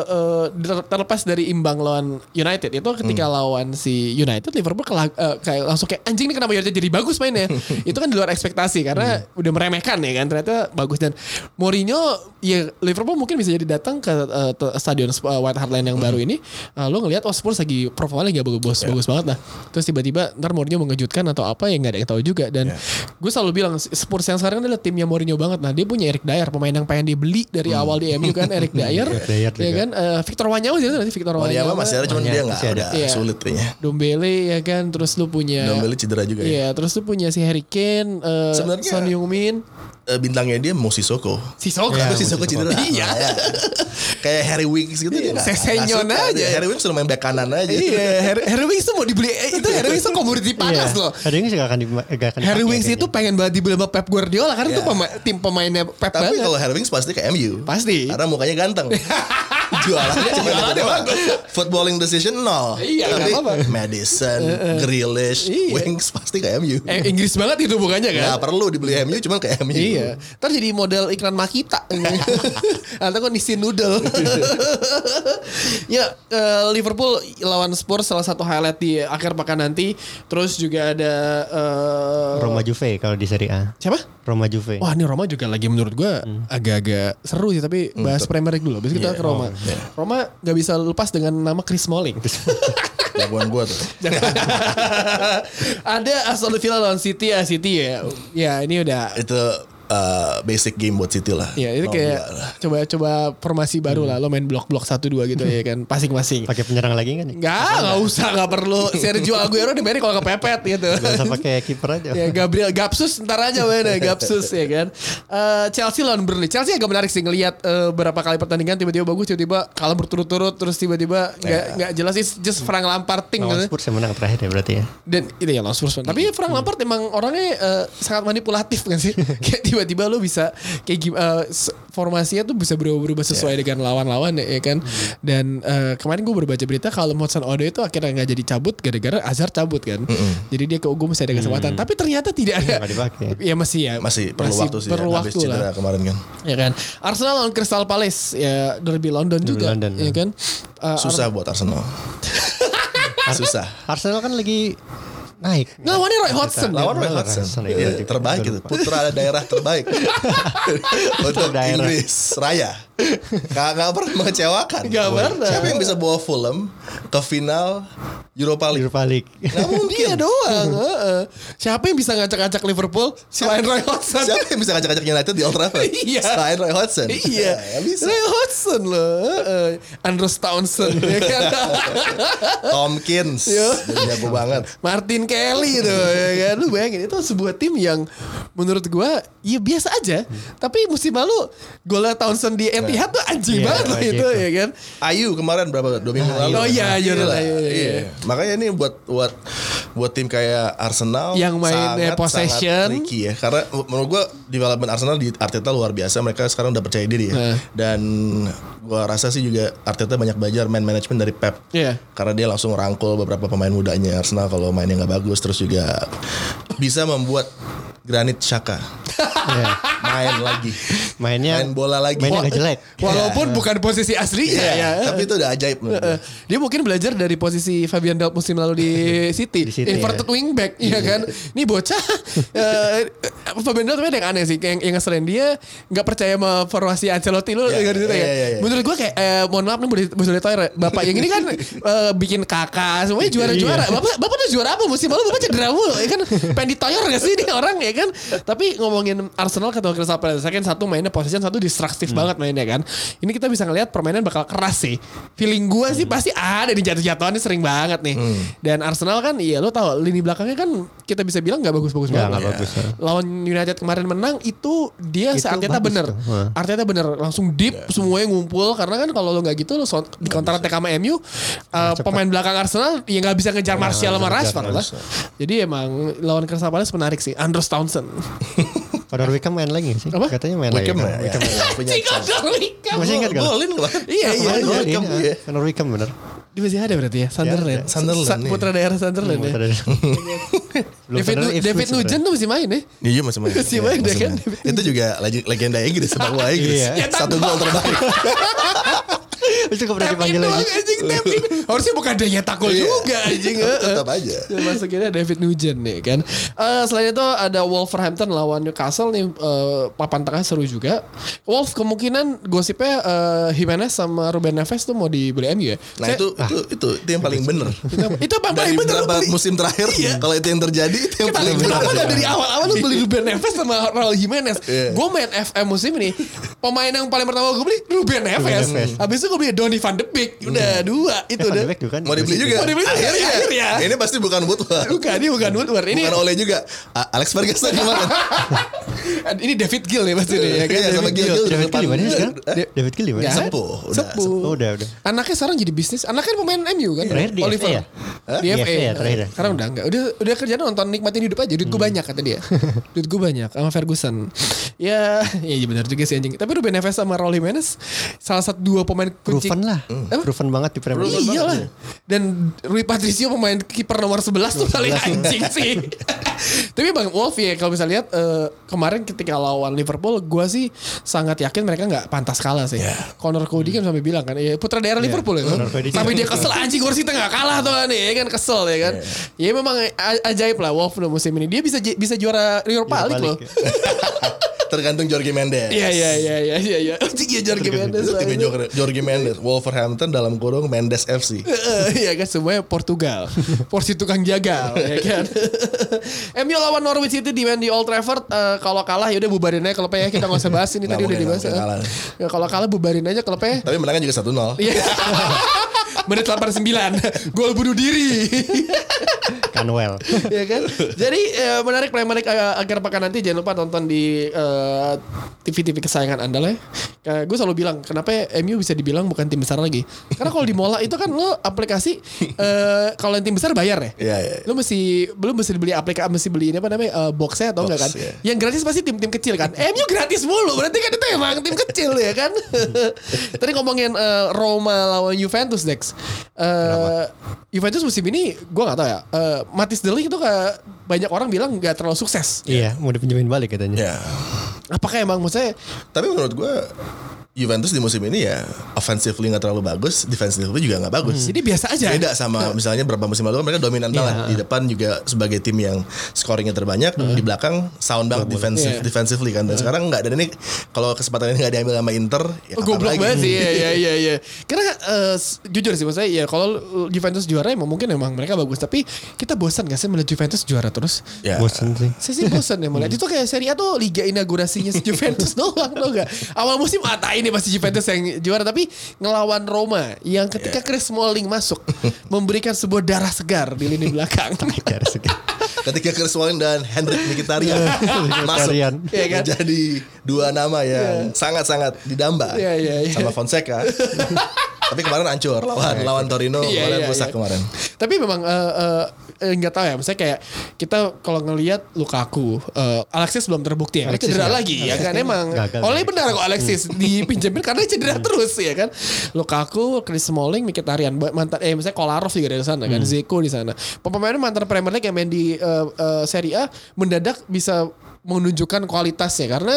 eh, ter- terlepas dari imbang lawan United itu ketika lawan si United Liverpool kela- eh, kayak langsung kayak anjing ini kenapa United jadi bagus mainnya. itu kan di luar ekspektasi karena udah meremehkan ya kan ternyata bagus. Dan Mourinho ya Liverpool mungkin bisa jadi datang ke eh, te- stadion eh, White Hart Lane yang baru ini. Eh, lo ngelihat oh Spurs lagi performa lagi bagus bagus bagus banget lah. Terus tiba-tiba ntar Mourinho mengejutkan atau apa ya nggak ada yang tahu juga. Dan gue selalu bilang Spurs yang sekarang adalah timnya Mourinho banget. Nah dia punya Eric Dyer pemain yang pengen dibeli dari awal di MU kan Eric Dyer. Dyer ya juga. kan? Eh, Victor Wanyama sih nanti Victor Oh dia Wanyama. mah masih ada cuman Banyak, dia nggak ada. Iya. sulit kayaknya. Dombele ya kan? Terus lu punya Dombele cedera juga ya. Iya, terus lu punya si Harry Kane, Sebenarnya- Son Heung-min, bintangnya dia mau Sissoko. Sissoko. Tapi Sissoko cedera. Iya. Kayak Harry Winks gitu dia. nggak- Sesenyon aja. dia. Harry Winks sudah main back kanan aja. Iya, Harry, Harry Wings tuh mau dibeli eh, itu Harry Wings tuh komoditi panas loh. Harry Wings gak akan, di, gak akan Harry Wings itu kayaknya. pengen banget dibeli sama Pep Guardiola karena Iya. itu pema- tim pemainnya Pep Tapi banget. kalau Harry Winks pasti ke MU. Pasti. Karena mukanya ganteng. Jualannya cuma Jualannya itu doang. bagus. Footballing decision nol. Iya, Tapi apa-apa. Madison, Grealish, Iya. Wings pasti ke MU. Eh, Inggris banget itu bukannya kan? Nggak perlu dibeli MU cuman ke MU. Iya, ntar jadi model iklan Makita. Atau kan isi noodle. ya, eh, Liverpool lawan Spurs salah satu highlight di akhir pekan nanti. Terus juga ada eh, Roma Juve kalau di Serie A. Siapa? Roma Juve. Wah ini Roma juga lagi menurut gue agak-agak seru sih tapi bahas Premier League dulu. Habis kita Iya. ke Roma. Roma gak bisa lepas dengan nama Chris Smalling. Jagoan gue tuh. ada Aston Villa lawan City ya City ya. Ya ini udah Itu uh, basic game buat City lah. Ya itu kayak coba-coba formasi baru lah. Lo main blok-blok satu dua gitu ya kan, masing-masing. Pakai penyerang lagi kan? ya? Enggak, enggak usah, enggak perlu. Sergio Aguero dimainin kalau kepepet gitu. Gak usah pakai kiper aja. ya Gabriel Gapsus ntar aja mana Gapsus ya kan. Eh, Chelsea lawan Burnley. Chelsea agak menarik sih ngelihat eh, berapa kali pertandingan tiba-tiba bagus, tiba-tiba kalah berturut-turut terus tiba-tiba nggak nggak jelas sih just Frank Lampard ting Lawan gitu. Spurs yang menang terakhir ya berarti ya. Dan itu ya lawan Spurs. Tapi Frank Lampard emang orangnya eh, sangat manipulatif kan sih. kayak tiba-tiba lo bisa kayak gim- s- formasinya tuh bisa berubah-ubah sesuai dengan lawan-lawan ya, ya kan. Dan eh, kemarin gue baru baca berita kalau Hudson Odoi itu akhirnya nggak jadi cabut gara-gara Hazard cabut kan. Jadi dia ke Ugo masih ada kesempatan. Tapi ternyata tidak ada. Nggak dipakai. Ya masih ya. Masih perlu waktu sih Perlu ya, waktu lah. kemarin kan. Ya kan. Arsenal lawan Crystal Palace ya derby London juga. London, ya ya. kan. Eh, Susah buat Arsenal. Susah. Arsenal kan lagi naik. Ngelawannya Roy Hodgson. Lawan Roy Lawan Hodgson. Iya, iya. terbaik itu. Putra daerah terbaik. Untuk daerah. Inggris Raya. Gak, gak pernah mengecewakan. Nggak pernah. Siapa yang bisa bawa Fulham ke final Europa League? Europa League. Gak mungkin. Dia doang. heeh. Siapa yang bisa ngacak-ngacak Liverpool selain Roy Hodgson? Siapa yang bisa ngacak-ngacak United di Old Trafford? Iya. Selain Roy Hodgson. Iya, Gak bisa. Roy Hodgson loh, heeh. Andrew Townsend, ya kan? Tompkins. Dia jago banget. Martin Kelly tuh, ya kan? Lu bayangin itu sebuah tim yang menurut gua ya biasa aja, tapi musim lalu golnya Townsend di Etihad tuh anjing Iya, banget loh gitu. itu, ya kan? Ayu kemarin berapa dua minggu lalu. Oh iya, Jordan Gila. Ayu, iya. Iya. Makanya ini buat buat buat tim kayak Arsenal Yang mainnya sangat, possession. sangat tricky ya. Karena menurut gua development Arsenal di Arteta luar biasa. Mereka sekarang udah percaya diri ya. Nah. Dan gua rasa sih juga Arteta banyak belajar man management dari Pep. Iya. Karena dia langsung rangkul beberapa pemain mudanya Arsenal kalau mainnya nggak bagus terus juga bisa membuat Granit Xhaka Iya. main lagi. Mainnya Main bola lagi. Mainnya nggak jelek. Walaupun bukan posisi aslinya Iya, ya. Tapi itu udah ajaib. Eh, Dia mungkin belajar dari posisi Fabian Delp musim lalu di City, Di City, inverted ya. wingback, iya kan? Ini bocah eh, Fabian Delp yang aneh sih, yang, yang ngeselin dia nggak percaya sama formasi Ancelotti lu Iya, dengar gitu iya, ya. iya, iya. Menurut gua kayak eh, mohon maaf nih boleh boleh toilet. Bapak yang ini kan eh, bikin kakak semuanya juara-juara. Bapak bapak tuh juara apa musim lalu bapak cedera mulu ya kan? Pengen ditoyor gak sih ini orang ya kan? Tapi ngomongin Arsenal ketemu Crystal Palace, kan satu mainnya possession, satu destruktif banget mainnya kan. Ini kita bisa ngelihat permainan bakal keras sih. Feeling gua sih pasti ada di jatuh-jatuhannya sering banget nih. Dan Arsenal kan iya lo tau lini belakangnya kan kita bisa bilang nggak bagus-bagus banget. nggak bagus. Lawan United kemarin menang itu dia Itu Arteta bener. tuh. Arteta bener langsung deep semuanya ngumpul karena kan kalau lo nggak gitu lo so- di counter attack sama MU uh, pemain belakang Arsenal ya nggak bisa ngejar Martial sama Rashford lah. Jadi emang lawan Crystal Palace menarik sih. Andros Townsend. Conor Wickham main lagi sih? Apa? Katanya main lagi. Wickham ya, ya, ya, punya Wickham. Masih ingat gak? lo? Golin kemarin. Iya iya. Kemarin iya. Wickham, ah. iya. Wickham bener. Dia masih ada berarti ya Sunderland. ada. Sunderland, iya. Putra daerah Sunderland ya. Belum David, David Nugent tuh masih main ya. Iya masih main. Masih Iya, main, masih kan? main. Itu juga lagi legenda Inggris sepak bola Inggris. Iya. Satu gol terbaik. Itu gak pernah dipanggil lagi. anjing. Harusnya bukan dia takut Iya. juga anjing. heeh. Tetap aja. Masukinnya David Nugent nih kan. Eh, selain itu ada Wolverhampton lawan Newcastle nih eh, papan tengah seru juga. Wolves kemungkinan gosipnya eh, Jimenez sama Ruben Neves tuh mau dibeli MU ya. Nah Saya- itu itu itu itu yang paling bener. itu, itu yang Dari paling bener beli? musim terakhir, kalau itu yang terjadi itu yang paling kenapa bener. nggak dari awal-awal lu beli Ruben Neves sama Raul Jimenez? Iya. Gue main FM musim ini, pemain yang paling pertama gue beli Ruben Neves. Neves. Habis itu gue beli Donny van de Beek. Udah dua itu Eh, Van udah. kan? Mau dibeli juga. Mau dibeli juga, Akhirnya. akhirnya. Ini pasti bukan Woodward. Bukan, ini bukan Woodward. Ini Bukan Oleh juga. Alex Ferguson gimana? ini David Gill ya pasti nih ya kan. Iya, sama. Gill. Gil. David Gill di mana sih sekarang? David Gill di mana? Nggak ada. Sepuh, udah, Sepuh. Oh, udah, udah. Anaknya sekarang jadi bisnis. Anaknya pemain MU kan? Terakhir di Oliver. FA ya? Di FA. Ya, terakhir ya? Sekarang udah enggak. Udah udah kerja nonton nikmatin hidup aja. Duit gue banyak kata dia. Duit gue banyak sama Ferguson. Ya, ya benar juga sih anjing. Tapi Ruben Neves sama Raul Jimenez salah satu dua pemain kunci Proven lah. Proven banget di Premier League. Iya lah. Dan Rui Patricio pemain kiper nomor 11 tuh paling anjing sih. Tapi Bang Wolf ya kalau bisa lihat eh, kemarin ketika lawan Liverpool gue sih sangat yakin mereka nggak pantas kalah sih. Connor Cody kan sampai bilang kan ya putra daerah Liverpool ya. Connor Cody. Sampai dia kesel anjing gue kita nggak kalah tuh kan ya kan kesel ya kan. Ya memang ajaib lah Wolf musim ini. Dia bisa bisa juara Europa League loh. Tergantung Jorge Mendes. Iya iya iya iya iya iya. Ya Jorge Mendes. Itu lah timnya. Jorge, Jorge Mendes. Wolverhampton dalam kurung Mendes FC. Iya kan semuanya Portugal. Porsi tukang jagal ya kan. MU lawan Norwich City di di Old Trafford Eh, kalau kalah ya udah bubarin aja kalau ya kita nggak usah bahas ini tadi udah dibahas. mungkin ya. kalau kalah bubarin aja kalau ya. Tapi menangnya juga 1-0. Iya. Menit 89 Gol bunuh diri Canwell. ya kan? Jadi eh, menarik menarik eh, akhir pekan nanti. Jangan lupa tonton di eh, TV-TV kesayangan anda lah ya. Gue selalu bilang Kenapa MU bisa dibilang bukan tim besar lagi? Karena kalau di Mola itu kan lo aplikasi eh, Kalau yang tim besar bayar ya? Iya, iya. Lo mesti Belum mesti beli aplikasi Mesti beli ini apa namanya eh, Boxnya atau Box, enggak kan? Iya. Yang gratis pasti tim-tim kecil kan? MU gratis mulu Berarti kan itu emang tim kecil ya kan? Tadi ngomongin eh, Roma lawan Juventus Dex. Eh, Juventus musim ini gue gak tahu ya eh, Matis Deli itu kayak banyak orang bilang gak terlalu sukses Iya, mau dipinjemin balik katanya. Ya. Apakah emang maksudnya Tapi menurut gue Juventus di musim ini ya offensively nggak terlalu bagus, defensively juga nggak bagus. Jadi biasa aja Beda sama misalnya beberapa musim lalu kan mereka dominan banget di depan juga sebagai tim yang scoringnya terbanyak, di belakang sound banget defensive Iya. defensively kan. Dan sekarang nggak dan ini kalau kesempatan ini nggak diambil sama Inter, ya Oh, kapan goblok lagi? banget sih ya ya ya ya. Karena eh, s- jujur sih maksudnya ya kalau Juventus juara emang mungkin emang mereka bagus tapi kita bosan gak sih melihat Juventus juara terus? Ya. Bosen sih. Saya sih bosan ya melihat itu kayak Serie A tuh liga inaugurasinya si Juventus doang tau gak? Awal musim mata ini pasti Juventus yang juara tapi ngelawan Roma yang ketika Chris Smalling masuk memberikan sebuah darah segar di lini belakang. Dari segi. Ketika Chris Smalling dan Hendrik Mkhitaryan masuk. Iya kan? menjadi dua nama yang sangat-sangat didamba Iya, iya, iya. sama Fonseca. Tapi kemarin hancur lawan lawan Torino Iya, kemarin iya, rusak iya. kemarin. Tapi memang eh, eh, eh, nggak tahu ya, misalnya kayak kita kalau ngelihat Lukaku, eh, Alexis belum terbukti ya, Alexis cedera nggak. lagi ya kan emang. Gagal. Oleh benar kok Alexis dipinjemin karena cedera terus ya kan. Lukaku, Chris Smalling, Mkhitaryan, mantan eh misalnya Kolarov juga dari sana kan, Zeko di sana. Pemain mantan Premier League yang main di eh, eh, Serie A mendadak bisa menunjukkan kualitasnya karena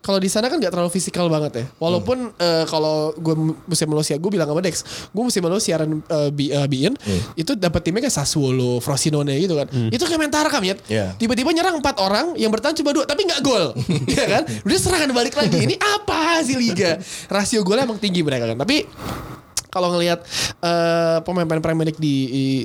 kalau di sana kan nggak terlalu fisikal banget ya. Walaupun eh, kalau gue musim lalu gue bilang sama Dex gue musim lalu siaran eh, bi, eh, Bien itu dapat timnya kayak Sassuolo Frosinone gitu kan. Itu kayak main Tarkam ya Iya. tiba-tiba nyerang empat orang yang bertahan cuma dua tapi nggak gol. Ya kan? Udah serangan balik lagi. Ini apa sih liga? Rasio golnya emang tinggi mereka kan. Tapi kalau ngelihat eh, pemain-pemain Premier League di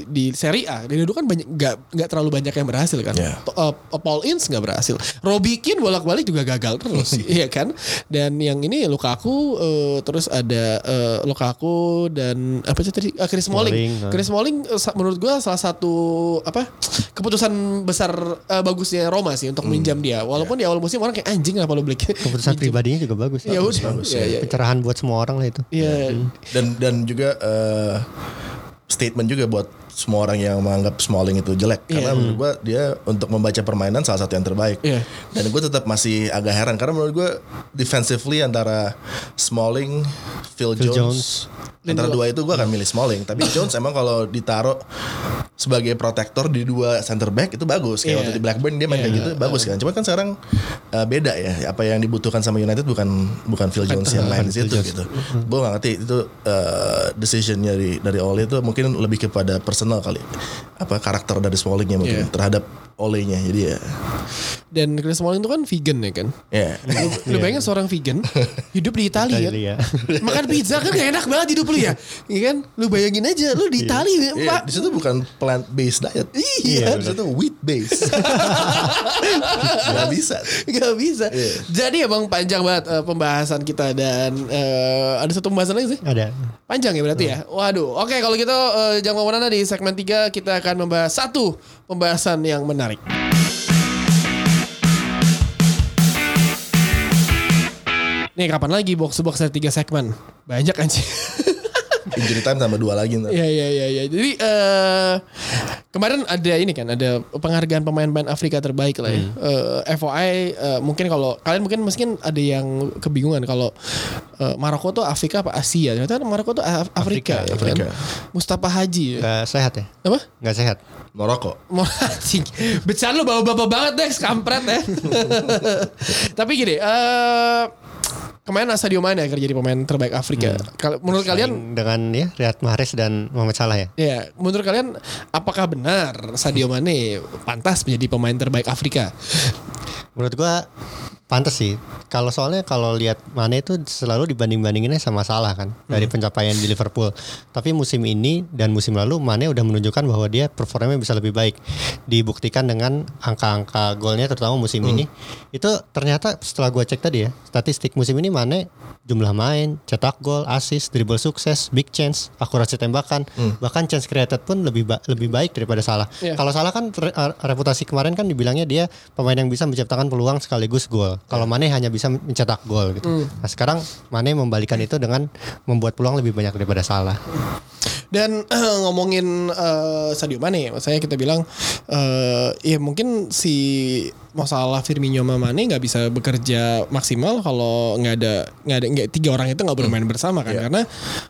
di Serie A, dari dulu kan banyak nggak nggak terlalu banyak yang berhasil kan. Yeah. To- eh, Paul Ince nggak berhasil. Robbie Keane bolak-balik juga gagal terus, iya kan? Dan yang ini Lukaku eh, terus ada eh, Lukaku dan apa sih tadi Eh, Chris Smalling. Smalling. Chris Smalling sa- menurut gua salah satu apa keputusan besar eh, bagusnya Roma sih untuk minjam dia. Walaupun di awal musim orang kayak anjing apa lu beli Keputusan pribadinya juga bagus. Ya udah. Ya, ya. Pencerahan buat semua orang lah itu. Iya. Dan dan juga eh, statement juga buat semua orang yang menganggap Smalling itu jelek karena menurut gua dia untuk membaca permainan salah satu yang terbaik. Iya. Dan gue tetap masih agak heran karena menurut gue defensively antara Smalling, Phil, Phil Jones, antara dua itu gue akan milih Smalling. Tapi Jones emang kalau ditaruh sebagai protektor di dua center back itu bagus. Kayak Iya. waktu di Blackburn dia main kayak gitu bagus kan. Cuma kan sekarang uh, beda ya. Apa yang dibutuhkan sama United bukan bukan Phil Jones yang main di situ gitu. Gue gak ngerti itu uh, decisionnya dari dari Ole itu mungkin lebih kepada personal kali. Apa karakter dari Smallingnya mungkin Iya. terhadap Ole-nya. Jadi ya Dan Chris Smalling itu kan vegan ya kan. ya Lu bayangin seorang vegan hidup di Italia kan. Italia. Makan pizza kan gak enak banget hidup lu ya. Iya kan? Lu bayangin aja lu di Italia Iya, Pak. di situ bukan plant based diet. Iya. di situ wheat based. Gak bisa. Gak bisa. Iya. Jadi emang panjang banget eh, pembahasan kita dan eh, ada satu pembahasan lagi sih. Ada. Panjang ya berarti ya. Waduh. Oke kalau gitu eh, jangan ke mana-mana di segmen 3 kita akan membahas satu pembahasan yang menarik. Nih kapan lagi box to box ada tiga segmen? Banyak anjing. Injury time tambah dua lagi ntar. Iya iya iya iya. Jadi eh kemarin ada ini kan ada penghargaan pemain-pemain Afrika terbaik lah ya. Eh, FOI eh, mungkin kalau kalian mungkin mungkin ada yang kebingungan kalau eh, Maroko tuh Afrika apa Asia? Ternyata Maroko tuh Af- Afrika, ya Afrika. kan? Mustafa Haji. ya. Gak sehat ya? Apa? Gak sehat. Anjing. Bercanda lu bawa-bawa banget deh, kampret ya. Tapi gini, eh kemarin Sadio Mane akhirnya jadi pemain terbaik Afrika. Kalau menurut kalian Saing dengan ya Riyad Mahrez dan Mohamed Salah ya. Ya, menurut kalian apakah benar Sadio Mane pantas menjadi pemain terbaik Afrika? Menurut gua pantas sih. Kalau soalnya kalau lihat Mane itu selalu dibanding-bandinginnya sama Salah kan dari pencapaian di Liverpool. Tapi musim ini dan musim lalu Mane udah menunjukkan bahwa dia performanya bisa lebih baik. Dibuktikan dengan angka-angka golnya terutama musim ini. Itu ternyata setelah gua cek tadi ya, statistik musim ini Mane jumlah main, cetak gol, assist, dribble sukses, big chance, akurasi tembakan, bahkan chance created pun lebih ba- lebih baik daripada Salah. Iya. Kalau Salah kan re- reputasi kemarin kan dibilangnya dia pemain yang bisa menciptakan peluang sekaligus gol. Kalau Mane hanya bisa mencetak gol gitu. Nah, sekarang Mane membalikan itu dengan membuat peluang lebih banyak daripada Salah. Dan ngomongin eh, Sadio Mane, saya kita bilang eh, ya mungkin si masalah Firmino sama Mane nggak bisa bekerja maksimal kalau nggak ada nggak ada nggak tiga orang itu nggak bermain bersama kan. Karena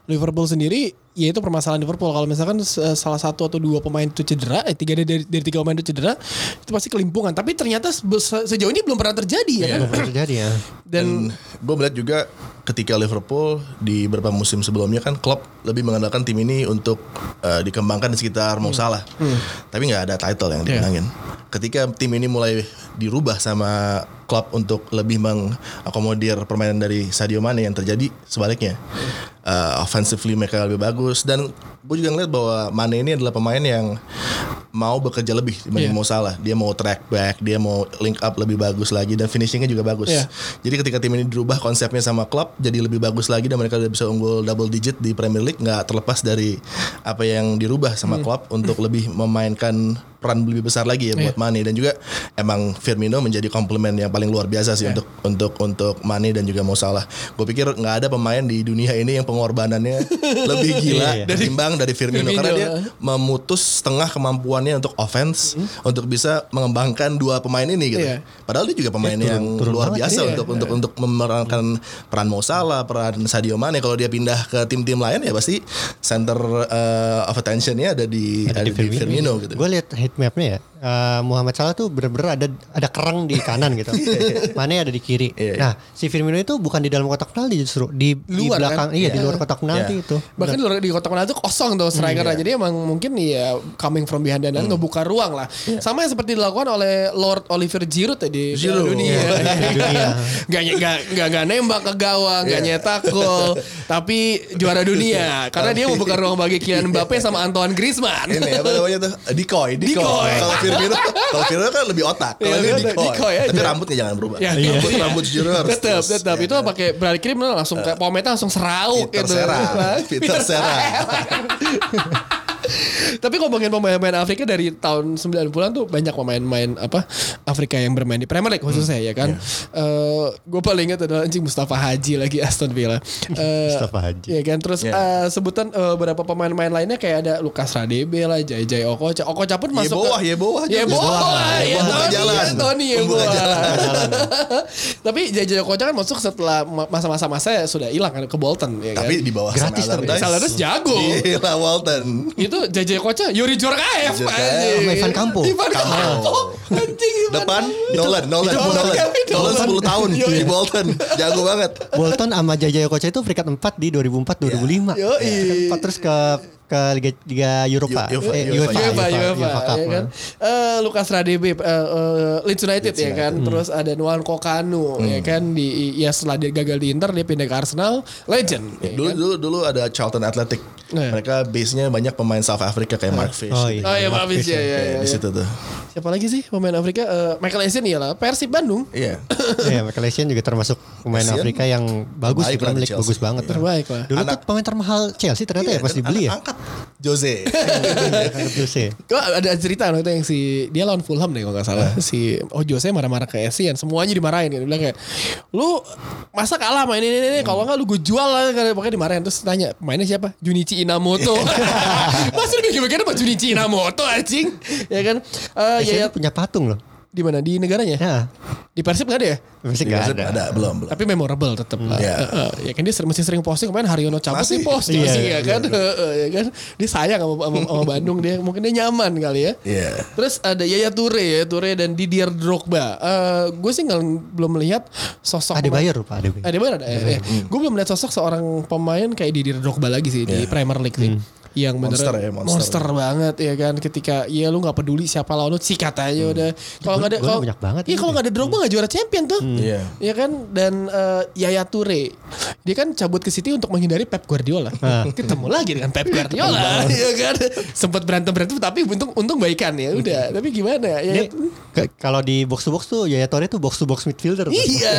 Liverpool sendiri ya itu permasalahan Liverpool. Kalau misalkan eh, salah satu atau dua pemain itu cedera eh tiga dari, dari, dari tiga pemain itu cedera itu pasti kelimpungan. Tapi ternyata se- se- sejauh ini belum pernah terjadi ya kan? Belum pernah terjadi ya. dan Dan gue melihat juga ketika Liverpool di beberapa musim sebelumnya kan Klopp lebih mengandalkan tim ini untuk eh, dikembangkan di sekitar Mo Salah. Tapi nggak ada title yang dimenangin. Ketika tim ini mulai dirubah sama Klopp untuk lebih mengakomodir permainan dari Sadio Mane yang terjadi sebaliknya. Eh, offensively mereka lebih bagus dan gue juga ngeliat bahwa Mane ini adalah pemain yang mau bekerja lebih dibanding Iya. Mo Salah. Dia mau track back, dia mau link up lebih bagus lagi dan finishingnya juga bagus. Iya. Jadi ketika tim ini dirubah konsepnya sama klub jadi lebih bagus lagi dan mereka udah bisa unggul double digit di Premier League nggak terlepas dari apa yang dirubah sama klub untuk lebih memainkan peran lebih besar lagi ya buat Mane dan juga emang Firmino menjadi komplement yang paling luar biasa sih untuk untuk untuk Mane dan juga Mo Salah. Gue pikir nggak ada pemain di dunia ini yang pengorbanannya lebih gila Iya. darimbang dari Firmino, Firmino, karena dia eh. memutus setengah kemampuannya untuk offense untuk bisa mengembangkan dua pemain ini gitu. Iya. Padahal dia juga pemain turun- yang turun luar biasa iya. untuk untuk untuk memerankan peran Mo Salah, peran Sadio Mane. Kalau dia pindah ke tim-tim lain ya pasti center uh, of attentionnya ada di ada, di Firmino, gitu. Gue lihat heat mapnya ya. Eh, Muhammad Salah tuh bener-bener ada ada kerang di kanan gitu. Mane ada di kiri. Iya, iya. Nah, si Firmino itu bukan di dalam kotak penalti justru di di Luar, belakang kan? iya di Iya. luar kotak penalti Iya. itu. bahkan di, luar- di kotak penalti kosong tuh striker iya. jadi emang mungkin ya coming from behind dan Hmm. ngebuka ruang lah sama yang seperti dilakukan oleh Lord Oliver Giroud tadi di Giroud. Dunia Iya, dunia. Gak, gak, gak, gak nembak ke gawang, gak nyetak gol, tapi juara dunia. Karena dia membuka ruang bagi Kylian Mbappe sama Antoine Griezmann. ini apa namanya tuh decoy decoy, Decoy. kalau Firmino kalau Firmino kan lebih otak kalau Iya, ini decoy aja. tapi rambutnya jangan berubah Ya, rambut rambut Giroud harus tetap, terus. tetap. Ya Itu kan? pakai beralih kirim langsung kayak pometa langsung serau Peter gitu. Serra Nah, Peter Serra Tapi ngomongin pemain-pemain Afrika dari tahun 90-an tuh banyak pemain-pemain apa Afrika yang bermain di Premier League khususnya ya kan. gue paling ingat adalah anjing Mustafa Haji lagi Aston Villa. Eh, Mustafa Haji. Ya kan terus Ya. eh, sebutan eh, beberapa pemain-pemain lainnya kayak ada Lukas Radebe lah, Jai Jai Okocha. Okocha pun masuk Yeboah, ke Yeboah. Yeboah, Yeboah, ya jalan. ya Tony Yeboah. Tapi Jai Jai Okocha kan masuk setelah ma- masa-masa masa sudah hilang kan ke Bolton ya kan. tapi di bawah Gratis Allardyce jago. Gila Walton itu JJ Kocha Yuri Jorkaev Jorkaev. anjing. Sama Ivan Campo. Ivan Campo. anjing Ivan depan. Nolan Nolan itu Nolan. Nolan 10 tahun di. Bolton jago banget Bolton sama Jajaya Kocha itu peringkat 4 di 2004 2005. Yoi. Peringkat 4 terus ke ke Liga, Liga Eropa. UEFA, Eh, UEFA. UEFA, UEFA, Cup, ya kan. Eh, Lukas Radebe, eh, eh, Leeds United ya kan. Hmm. Terus ada Nuan Kokanu ya kan di ya setelah dia gagal di Inter dia pindah ke Arsenal, legend. ya dulu kan? dulu dulu ada Charlton Athletic Iya. mereka base nya banyak pemain South Africa kayak Mark Fish Oh, iya. Oh iya Pak Fis, ya, di situ tuh Siapa lagi sih pemain Afrika? Eh, Michael Essien ya lah, Persib Bandung. iya Iya, Michael Essien juga termasuk pemain Essien Afrika yang bagus di Premier League, bagus banget. Terbaik lah. Dulu Anak- tuh pemain termahal Chelsea ternyata ya pas dan dibeli ya. angkat Jose Jose. Kok ada cerita waktu itu yang si dia lawan Fulham deh kalau nggak salah. Si oh Jose marah-marah ke Essien, semuanya dimarahin gitu. Dia bilang kayak lu masa kalah main ini ini, ini. kalau nggak lu gue jual lah pokoknya dimarahin terus tanya mainnya siapa? Junichi Inamoto. Masa lu bikin-bikin apa Junichi Inamoto anjing? Ya kan? Eh ya, Essien ya tuh punya patung loh. Di mana? Di negaranya? Ya, Di Persib nggak ada ya? Iya, nggak ada. ada belum belum. Tapi memorable tetap lah. Iya. Heeh, ya kan dia sering, masih sering posting kemarin Haryono cabut Masih. nih posting Iya, sih iya, ya kan. Heeh, ya kan. Dia sayang sama, sama, sama Bandung dia. Mungkin dia nyaman kali ya. Iya. Terus ada Yaya Toure ya, Toure dan Didier Drogba. Eh gue sih nggak belum melihat sosok Ada bayar lupa ada bayar. ada benar ada. ya. Gue belum melihat sosok seorang pemain kayak Didier Drogba lagi sih di Premier League sih. Yang Monster ya, monster, monster. banget ya kan ketika ya lu nggak peduli siapa lawan lu sikat aja udah. Kalau nggak ada kalau banyak banget Iya kalau nggak ada Drogba nggak juara champion tuh. Iya. Ya kan dan eh, Yaya Toure dia kan cabut ke City untuk menghindari Pep Guardiola. Ketemu lagi dengan Pep Guardiola ya kan. Sempat berantem-berantem tapi untung untung baikan ya udah. Tapi gimana ya? Ke- kalau di box to box tuh Yaya Toure tuh box to box midfielder. Iya.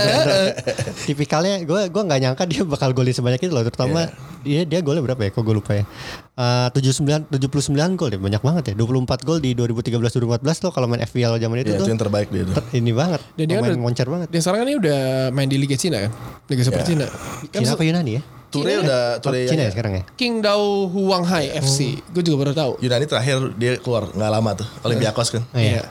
Tipikalnya gue gua nggak nyangka dia bakal golin sebanyak itu loh terutama dia dia golnya berapa ya? Kok gue lupa ya. Eh, tujuh sembilan tujuh puluh sembilan gol deh banyak banget ya. 24 gol di 2013 2014 tuh kalau main FPL zaman itu Iya, itu tuh yang terbaik dia. tuh. ter- ini banget. Dan dia kan udah- moncer banget. Dia sekarang kan ini udah main di Liga Cina kan? Liga Super Ya. Cina. Kan Cina apa Yunani ya? Toure udah Toure Cina ya sekarang ya? King Dao Huang Hai FC. Gue juga baru tahu. Yunani terakhir dia keluar nggak lama tuh. Olympiakos kan. Oh, iya.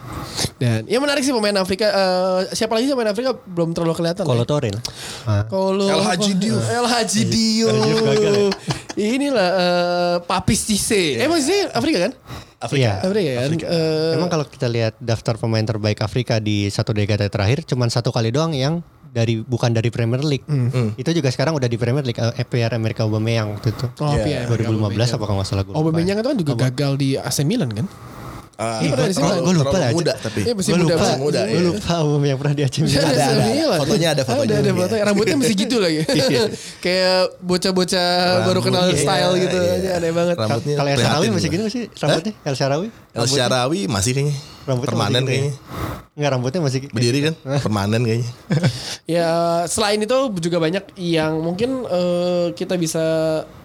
Dan ya menarik sih pemain Afrika. Eh, siapa lagi sih pemain Afrika belum terlalu kelihatan. Kolo ya. Toure lah. Ah. Kolo El Hadji Diouf. El. El Diouf gagal ya? Inilah eh, Papis Cisse. Eh maksudnya Afrika kan? Afrika. Iya. Afrika kan? Eh, Emang kalau kita lihat daftar pemain terbaik Afrika di satu dekade terakhir cuman satu kali doang yang dari bukan dari Premier League. Hmm. Itu juga sekarang udah di Premier League eh, EPR Amerika Aubameyang waktu itu. Oh, Iya. iya. 2015 apa kalau nggak salah gue. Aubameyang itu kan juga gagal di AC Milan kan? Pernah di sini. terlalu- Gua lupa lah, muda tapi. Iya, masih Gue muda. lupa, masih muda, gue iya. lupa Aubameyang pernah di AC Milan. Ada, ada. Milan. Fotonya ada fotonya. Ada, ada fotonya. Rambutnya masih gitu lagi. Kayak bocah-bocah baru kenal style iya, gitu iya. aja aneh banget. Rambutnya Kalau El Sharawi masih gini masih rambutnya? El Sharawi? El Sharawi masih kayaknya. Rambutnya Permanen kayaknya. Enggak rambutnya masih Berdiri kan? Permanen kayaknya. Ya selain itu juga banyak yang mungkin eh, kita bisa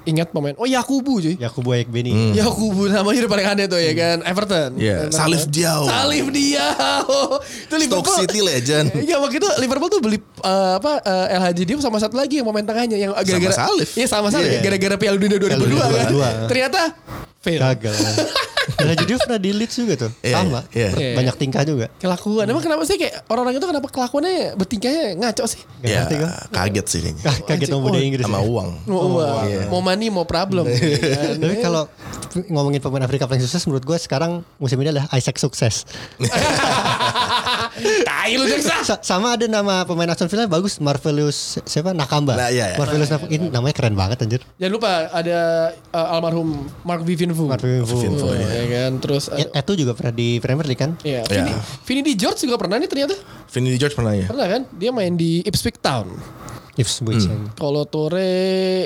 ingat pemain. Oh Yakubu cuy. Yakubu Ekbeni. Hmm. Yakubu namanya udah paling aneh tuh ya kan. Everton. Iya, Everton. Salif Diao. Salif Diao. itu Liverpool. Stoke City legend. Iya waktu itu Liverpool tuh beli eh, apa eh, El Hadji Diouf sama satu lagi yang pemain tengahnya yang gara-gara Salif. Iya sama Salif Iya. gara-gara Piala Dunia 2002 kan. 2022. Ternyata fail. Gagal. Jadi pernah di Leeds juga tuh. Iya, Sama. iya. Iya. Banyak tingkah juga. Kelakuan. Emang kenapa sih kayak orang-orang itu kenapa kelakuannya bertingkahnya ngaco sih? Gak Ya, ngerti kaget sih kayaknya. Kaget mau budaya Inggris. Sama ya. uang. Mau uang, Iya. mau money, mau problem. Kan? Tapi kalau ngomongin pemain Afrika paling sukses menurut gue sekarang musim ini adalah Isaac sukses. Tai lu. Sa- sama ada nama pemain Aston Villa bagus Marvelous siapa Nakamba. Nah, iya, iya. Marvelous Nakamba ini namanya keren banget anjir. Jangan lupa ada uh, almarhum Mark Vivinfu. Mark Vivinfu. Vivinfu, ya. iya. kan. Terus Ya, ada, itu juga pernah di Premier League kan? ya, Ya. Vini, Vini di George juga pernah nih ternyata. Vinny Di George pernah ya? Pernah kan? Dia main di Ipswich Town. Ipswich. Hmm. Kalau Torre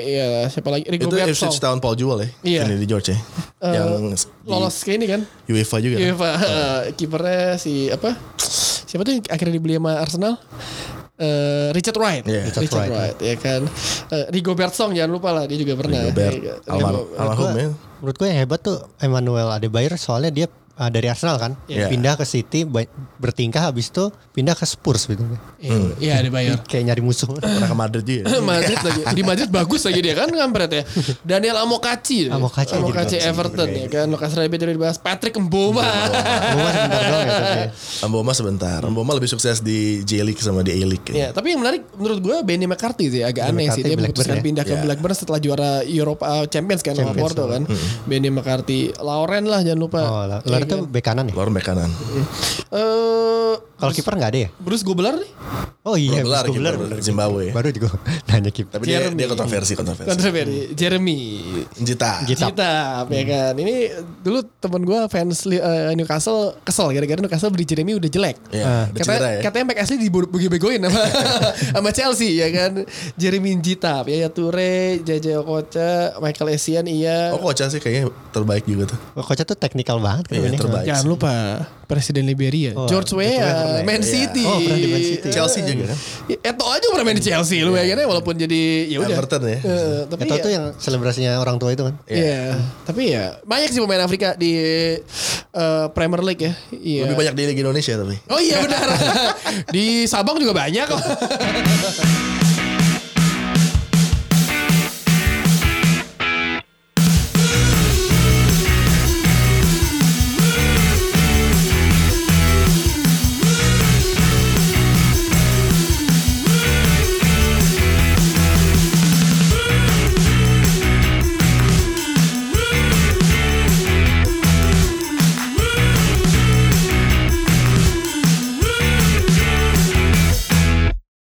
ya siapa lagi? Rigo Itu. Ipswich Town Paul Jewell ya? Iya. Vinny Di George ya? Eh, Yang lolos ke ini kan? UEFA juga kan? Iya Pak. Kipernya si apa? Siapa tuh yang akhirnya dibeli sama Arsenal? Eh, Richard Wright. Iya. Richard, Richard Wright. ya kan. Eh, Rigo Bertsong jangan lupa lah dia juga pernah. Rigobert, almar- Rigo- almarhum ya. Menurut gue yang hebat tuh Emmanuel Adebayor soalnya dia uh, dari Arsenal kan, Iya. pindah ke City bertingkah habis itu pindah ke Spurs gitu. Iya, Iya ada bayar. Kayak nyari musuh. Pernah ke Madrid juga ya? Madrid lagi di Madrid bagus lagi dia kan ngampret ya Daniel Amokachi Amokachi anjir, Amokachi bagus. Everton ya kan Lukas Rabiot udah dibahas Patrick Mboma Gue sebentar doang ya. Mboma sebentar. Mboma lebih sukses di J League sama di A League. ya tapi yang menarik menurut gue Benny McCarthy sih agak Benny aneh sih dia Blackburn memutuskan ya? pindah ke Ya. Blackburn setelah juara Europa uh, Champions kan sama Champions, Porto kan Benny McCarthy Lauren lah jangan lupa Oh. Ya Lalu itu kan? bek kanan ya? Lauren bek kanan. Eh, Kalau kiper nggak ada ya? Bruce Gobelar nih Oh iya, Gelar, Bruce Gobler. kiper Zimbabwe. Baru juga nanya kiper. Tapi dia, Jeremy. dia kontroversi, kontroversi. kontroversi Jeremy Jita. Jita. Cita, ya kan. Ini dulu temen gue fans eh, Newcastle kesel gara-gara Newcastle beli Jeremy udah jelek. Iya, udah Katanya, cedera ya. katanya Mac Ashley dibego-begoin sama, sama Chelsea ya kan. Jeremy Jita, ya Toure, JJ Okocha, Michael Essien iya. Oh, Kocha sih kayaknya terbaik juga tuh. Coachnya tuh teknikal banget kan Iya, ini. terbaik. Jangan lupa Presiden Liberia, Oh, George Weah, ya? Man Iya. City. Oh, pernah di Man City. Chelsea juga kan? Ya, Eto aja pernah main di Chelsea lu ya kan walaupun jadi ya udah. Everton ya. Eh, tapi Itu ya, tuh yang selebrasinya orang tua itu kan. Iya, tapi ya banyak sih pemain Afrika di eh, Premier League ya. Iya. Lebih banyak di Liga Indonesia tapi. Oh iya benar. di Sabang juga banyak kok.